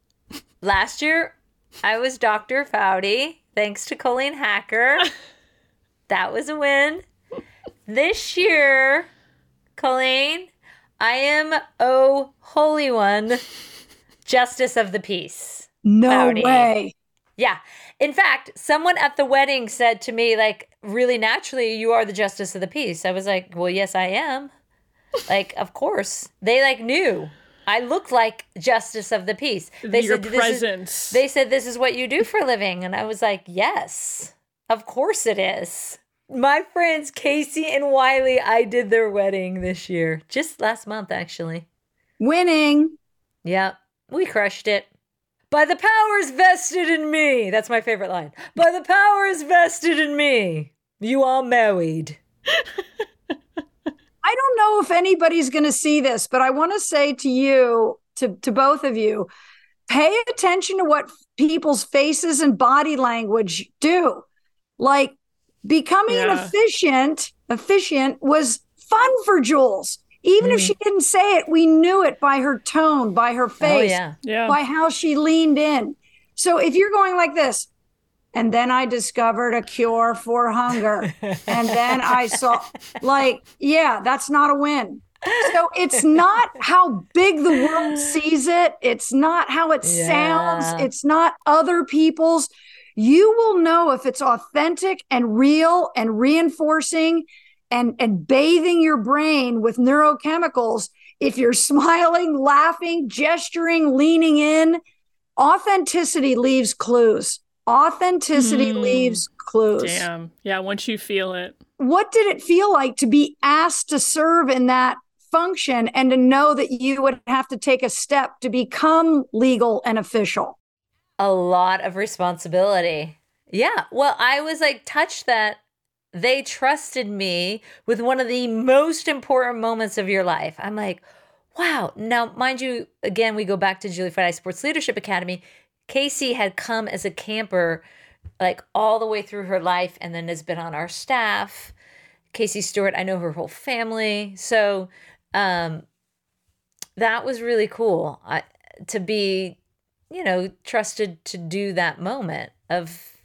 <laughs> last year I was Dr. Foudy, thanks to Colleen Hacker. <laughs> that was a win. This year, Colleen, I am oh holy one, Justice of the Peace. No Foudy. way. Yeah. In fact, someone at the wedding said to me, like, really naturally, you are the justice of the peace. I was like, well, yes, I am. like, of course. They like knew. I looked like justice of the peace. They Your said, "This is-" presence. they said, this is what you do for a living. And I was like, yes, of course it is. My friends Casey and Wiley, I did their wedding this year, just last month, actually. Winning. Yep, we crushed it. By the powers vested in me. That's my favorite line. By the powers vested in me, you are married. <laughs> I don't know if anybody's going to see this, but I want to say to you, to, to both of you, pay attention to what people's faces and body language do. Like becoming an Yeah. efficient, efficient was fun for Jules. Even if mm. she didn't say it, we knew it by her tone, by her Oh, face, yeah. yeah. by how she leaned in. So if you're going like this, and then I discovered a cure for hunger, and then I saw, like, yeah, that's not a win. So it's <laughs> not how big the world sees it. It's not how it Yeah. sounds. It's not other people's. You will know if it's authentic and real and reinforcing and, and bathing your brain with neurochemicals if you're <laughs> smiling, laughing, gesturing, leaning in. Authenticity leaves clues. Authenticity Mm. leaves clues Damn. Yeah, once you feel it. what did it feel like to be asked to serve in that function and to know that you would have to take a step to become legal and official? A lot of responsibility. Yeah. Well, I was like touched that they trusted me with one of the most important moments of your life. I'm like, wow. Now, mind you, again, we go back to Julie Foudy Sports Leadership Academy. Casey had come as a camper like all the way through her life and then has been on our staff. Casey Stewart, I know her whole family. So um that was really cool. I, to be, you know, trusted to do that moment of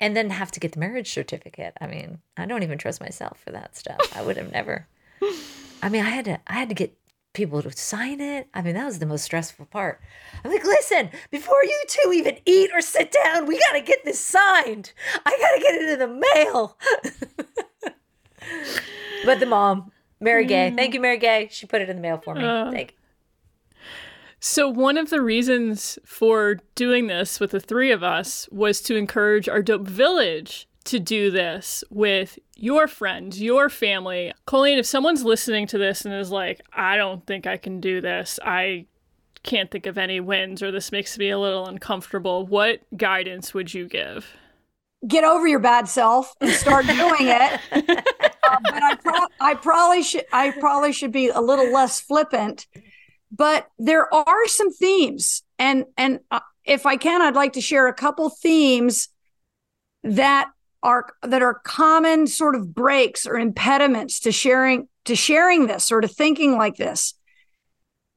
and then have to get the marriage certificate. I mean, I don't even trust myself for that stuff. I would have never. <laughs> I mean, I had to I had to get people to sign it. I mean, that was the most stressful part. I'm like, listen, before you two even eat or sit down, we got to get this signed. I got to get it in the mail. <laughs> but the mom, Mary Gay, thank you, Mary Gay. She put it in the mail for me. Uh. Thank So, one of the reasons for doing this with the three of us was to encourage our Dope Village to do this with your friends, your family. Colleen, if someone's listening to this and is like, I don't think I can do this, I can't think of any wins, or this makes me a little uncomfortable, what guidance would you give? Get over your bad self and start doing it. Uh, <laughs> but I, pro- I probably should I probably should be a little less flippant. But there are some themes, and and uh, if I can, I'd like to share a couple themes that are that are common sort of breaks or impediments to sharing to sharing this or to thinking like this.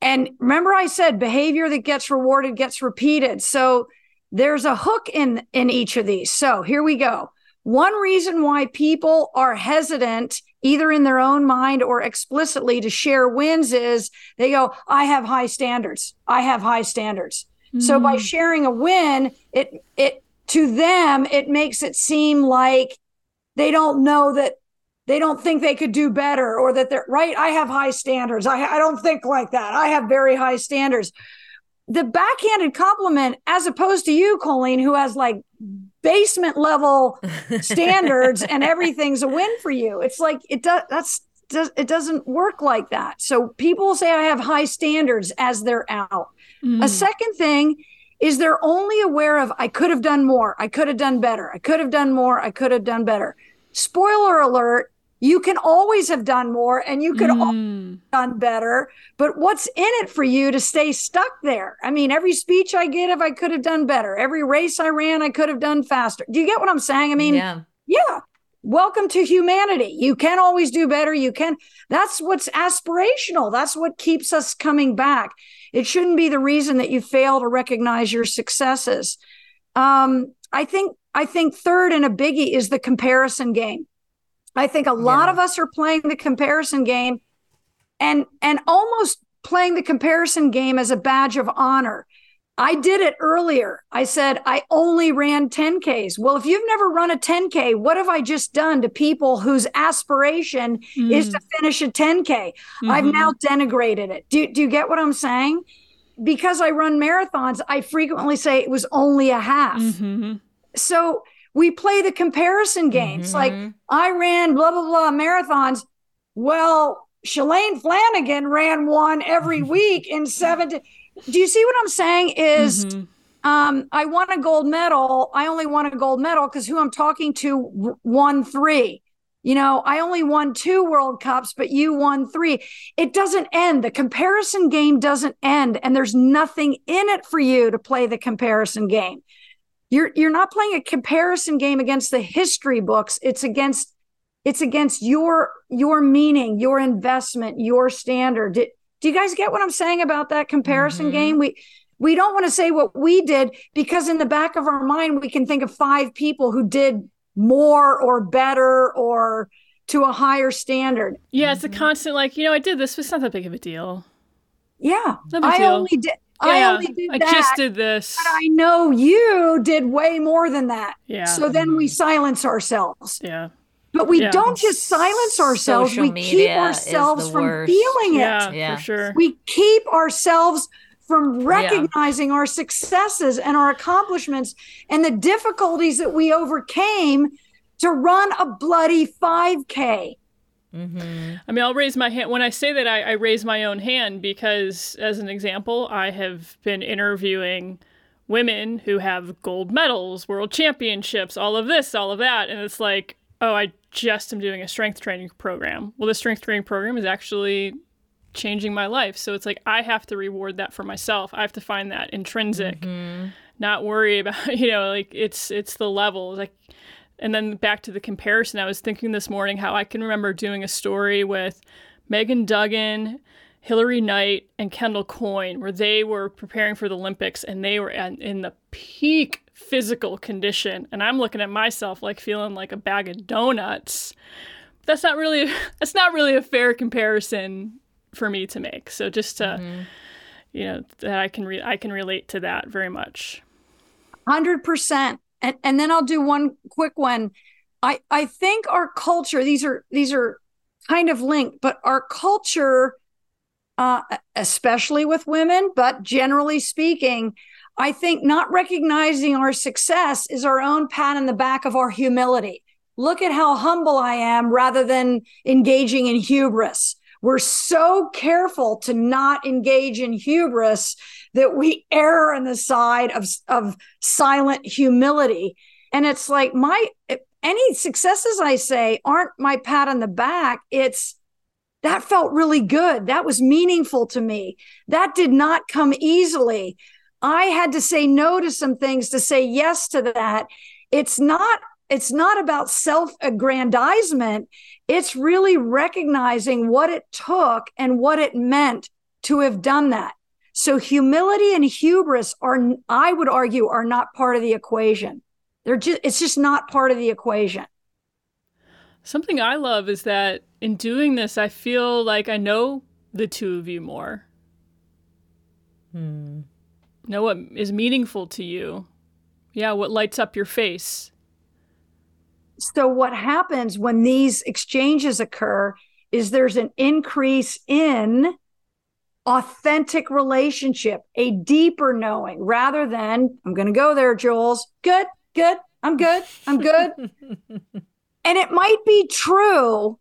And remember I said behavior that gets rewarded gets repeated. So there's a hook in in each of these. So here we go. One reason why people are hesitant either in their own mind or explicitly to share wins is they go I have high standards. I have high standards. So by mm. sharing a win, it it to them it makes it seem like they don't know that they don't think they could do better or that they're right. I have high standards. I, I don't think like that. I have very high standards. The backhanded compliment, as opposed to you, Colleen, who has like basement level <laughs> standards and everything's a win for you. It's like it does. That's does it doesn't work like that. So people say I have high standards as they're out. A mm. second thing is they're only aware of I could have done more, I could have done better, I could have done more, I could have done better. Spoiler alert, You can always have done more and you could Mm. have done better. But what's in it for you to stay stuck there? I mean, every speech I get, give, I could have done better. Every race I ran, I could have done faster. Do you get what I'm saying? I mean, yeah. yeah. Welcome to humanity. You can always do better. You can. That's what's aspirational. That's what keeps us coming back. It shouldn't be the reason that you fail to recognize your successes. Um, I think. I think third and a biggie is the comparison game. I think a lot Yeah. of us are playing the comparison game, and and almost playing the comparison game as a badge of honor. I did it earlier. I said I only ran 10Ks. Well, if you've never run a 10K, what have I just done to people whose aspiration is to finish a 10K? I've Mhm. now denigrated it. Do, do you get what I'm saying? Because I run marathons, I frequently say it was only a half. Mhm. So we play the comparison games. Like I ran blah, blah, blah marathons. Well, Shalane Flanagan ran one every <laughs> week in seven. To, do you see what I'm saying? Is Mhm. um, I won a gold medal. I only won a gold medal because who I'm talking to won three. You know, I only won two World Cups, but you won three. It doesn't end. The comparison game doesn't end, and there's nothing in it for you to play the comparison game. You're you're not playing a comparison game against the history books. It's against it's against your your meaning, your investment, your standard. Do you guys get what I'm saying about that comparison Mhm. game? We we don't want to say what we did because in the back of our mind we can think of five people who did more or better or to a higher standard. Yeah, it's a constant like, you know, I did this, but it's not that big of a deal. Yeah. No big I deal. only did I Yeah, only did I that. just did this. but I know you did way more than that. Yeah. So then we silence ourselves. yeah. But we Yeah. don't just silence ourselves, Social we keep ourselves from worst. feeling it. Yeah, Yeah. for sure. We keep ourselves from recognizing our successes and our accomplishments and the difficulties that we overcame to run a bloody 5K. Mm-hmm. I mean, I'll raise my hand. When I say that, I, I raise my own hand because, as an example, I have been interviewing women who have gold medals, world championships, all of this, all of that. And it's like, oh, I just am doing a strength training program. Well, the strength training program is actually changing my life. So it's like, I have to reward that for myself. I have to find that intrinsic, mm-hmm. not worry about, <laughs> you know, like it's, it's the levels. Like, and then back to the comparison, I was thinking this morning how I can remember doing a story with Megan Duggan, Hilary Knight, and Kendall Coyne, where they were preparing for the Olympics and they were in the peak physical condition. And I'm looking at myself like feeling like a bag of donuts. That's not really <laughs> that's not really a fair comparison for me to make. So just to you know that I can re- I can relate to that very much. Hundred percent. And and then I'll do one quick one. I I think our culture, these are these are kind of linked, but our culture, uh, especially with women, but generally speaking, I think not recognizing our success is our own pat in the back of our humility. Look at how humble I am rather than engaging in hubris. We're so careful to not engage in hubris that we err on the side of, of silent humility. And it's like my any successes I say aren't my pat on the back. It's that felt really good. That was meaningful to me. That did not come easily. I had to say no to some things to say yes to that. It's not it's not about self-aggrandizement. It's really recognizing what it took and what it meant to have done that. So humility and hubris are I would argue are not part of the equation. They're just it's just not part of the equation. Something I love is that in doing this, I feel like I know the two of you more. Hmm. Know what is meaningful to you. Yeah, what lights up your face. So what happens when these exchanges occur is there's an increase in authentic relationship, a deeper knowing rather than I'm going to go there Jules. Good, good. I'm good. I'm good. <laughs> and it might be true,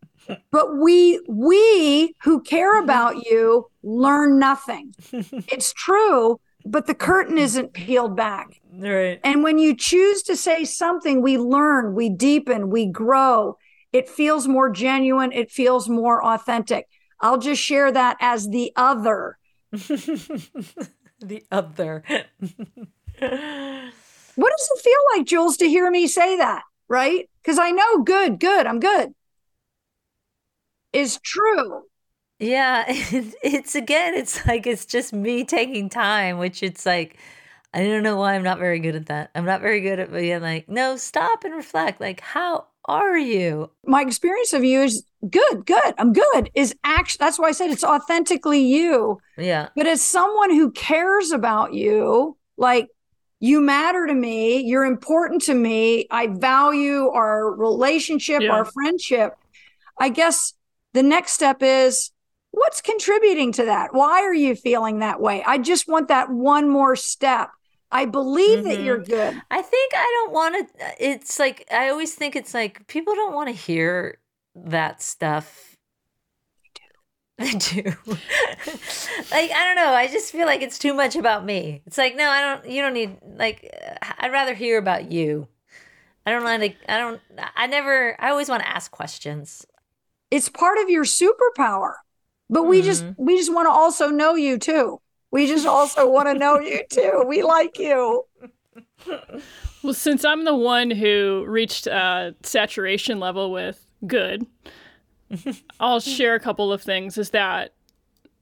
but we we who care about you learn nothing. <laughs> it's true, but the curtain mm-hmm. isn't peeled back. Right. And when you choose to say something, we learn, we deepen, we grow. It feels more genuine. It feels more authentic. I'll just share that as the other. <laughs> the other. <laughs> what does it feel like, Jules, to hear me say that? Right? Because I know good, good, I'm good is true. Yeah, <laughs> it's again, it's like it's just me taking time, which it's like I don't know why I'm not very good at that. I'm not very good at being like, no, stop and reflect. Like, how are you? My experience of you is good, good. I'm good. Is actually that's why I said it's authentically you. Yeah. But as someone who cares about you, like you matter to me, you're important to me. I value our relationship, yeah. our friendship. I guess the next step is what's contributing to that? Why are you feeling that way? I just want that one more step. I believe mm-hmm. that you're mm-hmm. good. I think I don't want to. It's like, I always think it's like people don't want to hear that stuff. I do. They do. <laughs> <laughs> Like, I don't know. I just feel like it's too much about me. It's like, no, I don't, you don't need, like, I'd rather hear about you. I don't like, I don't, I never, I always want to ask questions. It's part of your superpower. But we mm-hmm. just we just want to also know you too. We just also want to know you <laughs> too. We like you. Well, since I'm the one who reached uh, saturation level with good, <laughs> I'll share a couple of things. Is that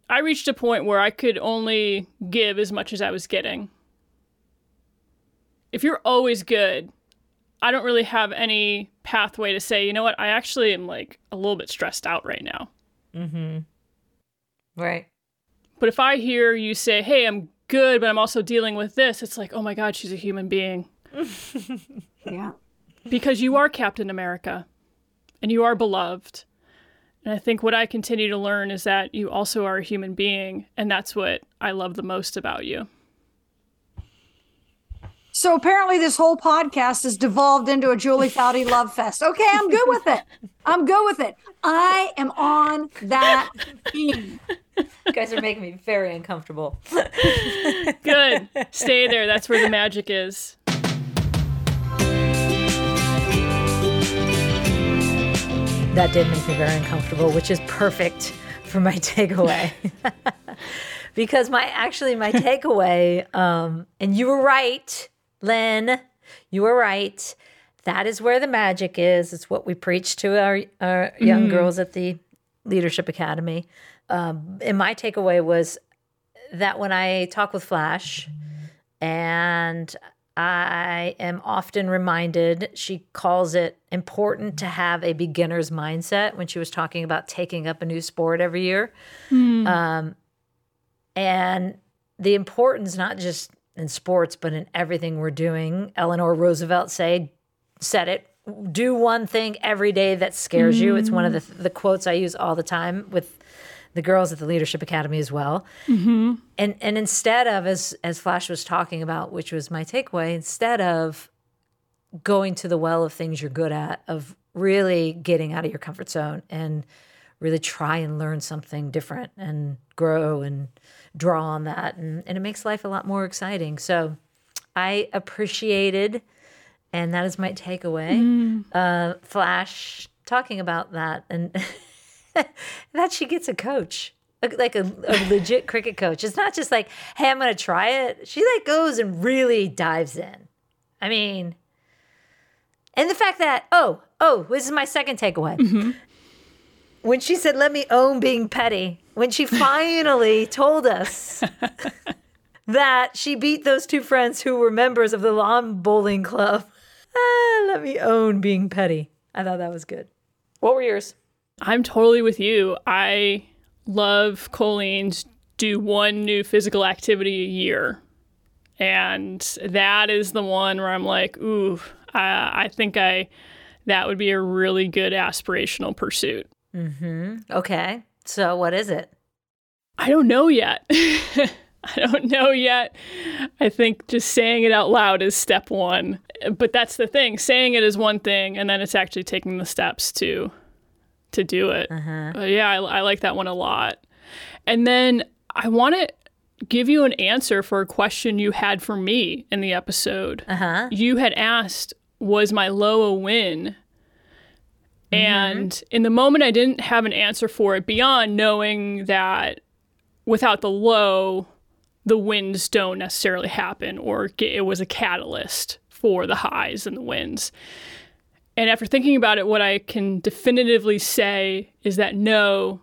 I reached a point where I could only give as much as I was getting. If you're always good, I don't really have any pathway to say, you know what, I actually am like a little bit stressed out right now. Mm-hmm. Right. But if I hear you say, hey, I'm good, but I'm also dealing with this, it's like, oh my God, she's a human being. <laughs> yeah. Because you are Captain America and you are beloved. And I think what I continue to learn is that you also are a human being. And that's what I love the most about you. So apparently, this whole podcast has devolved into a Julie Foudy love fest. Okay, I'm good with it. I'm good with it. I am on that team. You guys are making me very uncomfortable. <laughs> good. Stay there. That's where the magic is. That did make me very uncomfortable, which is perfect for my takeaway. <laughs> because my actually my takeaway, um, and you were right Lynn, you were right. That is where the magic is. It's what we preach to our, our young mm. girls at the Leadership Academy. Um, and my takeaway was that when I talk with Flash, and I am often reminded, she calls it important to have a beginner's mindset when she was talking about taking up a new sport every year. Mm. Um, and the importance, not just in sports, but in everything we're doing. Eleanor Roosevelt say, said it. Do one thing every day that scares mm-hmm. you. It's one of the the quotes I use all the time with the girls at the Leadership Academy as well. Mm-hmm. And and instead of as as Flash was talking about, which was my takeaway, instead of going to the well of things you're good at, of really getting out of your comfort zone and really try and learn something different and grow and draw on that and, and it makes life a lot more exciting. So i appreciated and that is my takeaway mm. uh, flash talking about that and <laughs> that she gets a coach like a, a legit cricket coach. It's not just like hey i'm gonna try it. She like goes and really dives in. I mean and the fact that oh oh this is my second takeaway. Mm-hmm. When she said, let me own being petty, when she finally told us <laughs> that she beat those two friends who were members of the lawn bowling club, ah, let me own being petty. I thought that was good. What were yours? I'm totally with you. I love Colleen's do one new physical activity a year. And that is the one where I'm like, ooh, I, I think I that would be a really good aspirational pursuit. Mm-hmm. Okay. So what is it? I don't know yet. <laughs> I don't know yet. I think just saying it out loud is step one. But that's the thing. Saying it is one thing, and then it's actually taking the steps to to do it. Uh-huh. yeah, I, I like that one a lot. And then I want to give you an answer for a question you had for me in the episode. Uh-huh. You had asked, "Was my low a win?" Mm-hmm. And in the moment, I didn't have an answer for it beyond knowing that without the low, the wins don't necessarily happen, or it was a catalyst for the highs and the wins. And after thinking about it, what I can definitively say is that no,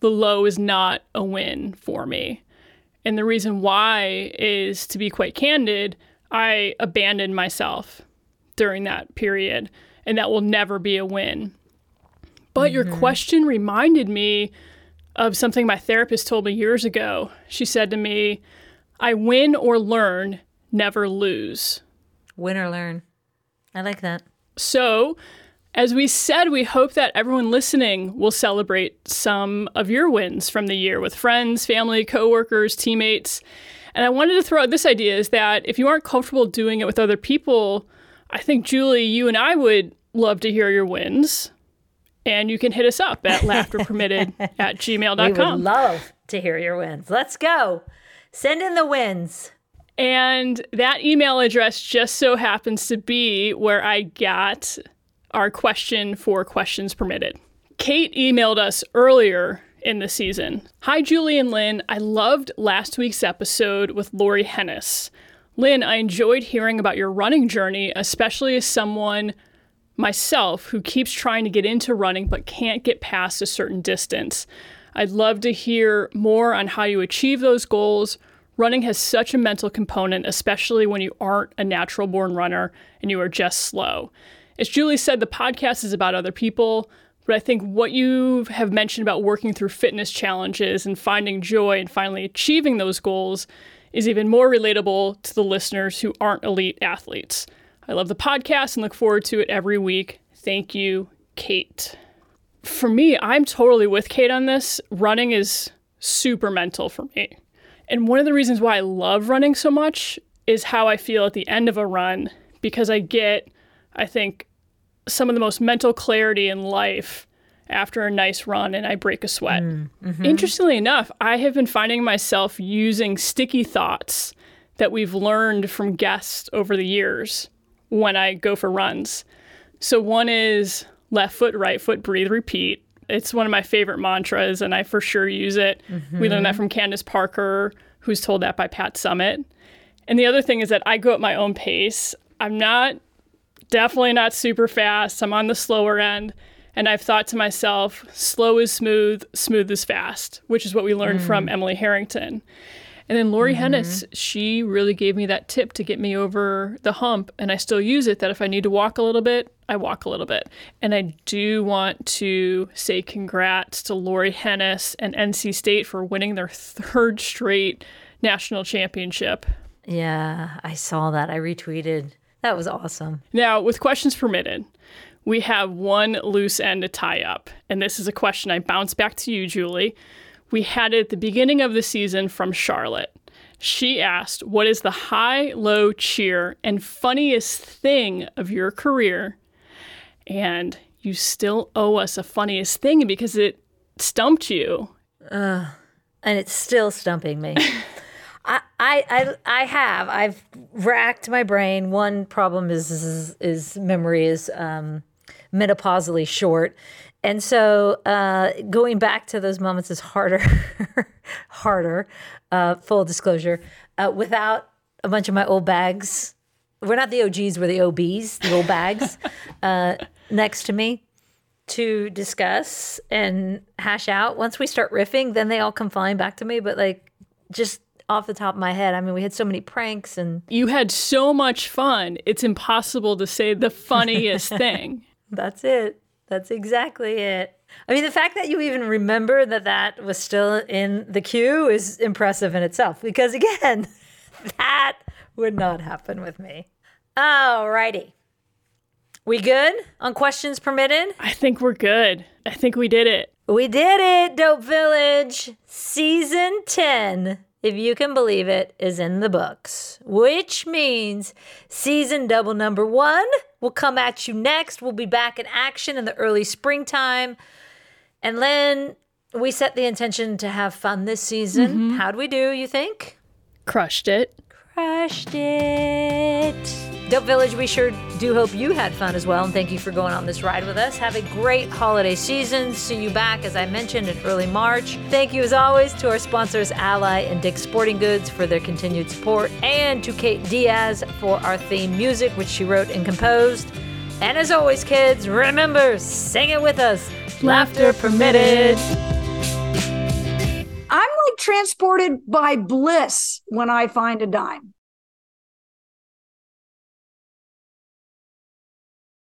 the low is not a win for me. And the reason why is to be quite candid, I abandoned myself during that period, and that will never be a win. But mm-hmm. your question reminded me of something my therapist told me years ago. She said to me, I win or learn, never lose. Win or learn. I like that. So, as we said, we hope that everyone listening will celebrate some of your wins from the year with friends, family, coworkers, teammates. And I wanted to throw out this idea is that if you aren't comfortable doing it with other people, I think Julie, you and I would love to hear your wins. And you can hit us up at <laughs> laughterpermitted at gmail.com. We would love to hear your wins. Let's go. Send in the wins. And that email address just so happens to be where I got our question for questions permitted. Kate emailed us earlier in the season. Hi, Julie and Lynn. I loved last week's episode with Laurie Henes. Lynn, I enjoyed hearing about your running journey, especially as someone myself who keeps trying to get into running but can't get past a certain distance. I'd love to hear more on how you achieve those goals. Running has such a mental component, especially when you aren't a natural born runner and you are just slow. As Julie said, the podcast is about other people, but I think what you have mentioned about working through fitness challenges and finding joy and finally achieving those goals is even more relatable to the listeners who aren't elite athletes. I love the podcast and look forward to it every week. Thank you, Kate. For me, I'm totally with Kate on this. Running is super mental for me. And one of the reasons why I love running so much is how I feel at the end of a run because I get, I think, some of the most mental clarity in life after a nice run and I break a sweat. Mm, mm-hmm. Interestingly enough, I have been finding myself using sticky thoughts that we've learned from guests over the years when I go for runs. So one is left foot, right foot, breathe, repeat. It's one of my favorite mantras, and I for sure use it. Mm-hmm. We learned that from Candace Parker, who's told that by Pat Summitt. And the other thing is that I go at my own pace. I'm not definitely not super fast. I'm on the slower end. And I've thought to myself, slow is smooth, smooth is fast, which is what we learned mm. from Emily Harrington. And then Laurie mm-hmm. Henes, she really gave me that tip to get me over the hump. And I still use it that if I need to walk a little bit, I walk a little bit. And I do want to say congrats to Laurie Henes and NC State for winning their third straight national championship. Yeah, I saw that. I retweeted that was awesome. Now, with questions permitted, we have one loose end to tie up. And this is a question I bounce back to you, Julie. We had it at the beginning of the season from Charlotte. She asked, What is the high, low cheer and funniest thing of your career? And you still owe us a funniest thing because it stumped you. Uh, and it's still stumping me. <laughs> I, I, I have. I've racked my brain. One problem is is, is memory is um, menopausally short, and so uh, going back to those moments is harder, <laughs> harder. Uh, full disclosure, uh, without a bunch of my old bags. We're not the OGs. We're the OBs, the old bags, <laughs> uh, next to me to discuss and hash out. Once we start riffing, then they all come flying back to me. But like, just off the top of my head. I mean, we had so many pranks and you had so much fun. It's impossible to say the funniest <laughs> thing. That's it. That's exactly it. I mean, the fact that you even remember that that was still in the queue is impressive in itself because, again, <laughs> that would not happen with me. All righty. We good on questions permitted? I think we're good. I think we did it. We did it, Dope Village. Season 10 if you can believe it, is in the books, which means season double number one will come at you next. We'll be back in action in the early springtime. And then we set the intention to have fun this season. Mm-hmm. How'd we do, you think? Crushed it. Crushed it. Dope Village, we sure do hope you had fun as well. And thank you for going on this ride with us. Have a great holiday season. See you back, as I mentioned, in early March. Thank you, as always, to our sponsors, Ally and Dick's Sporting Goods, for their continued support, and to Kate Diaz for our theme music, which she wrote and composed. And as always, kids, remember, sing it with us. Laughter permitted. I'm like transported by bliss when I find a dime.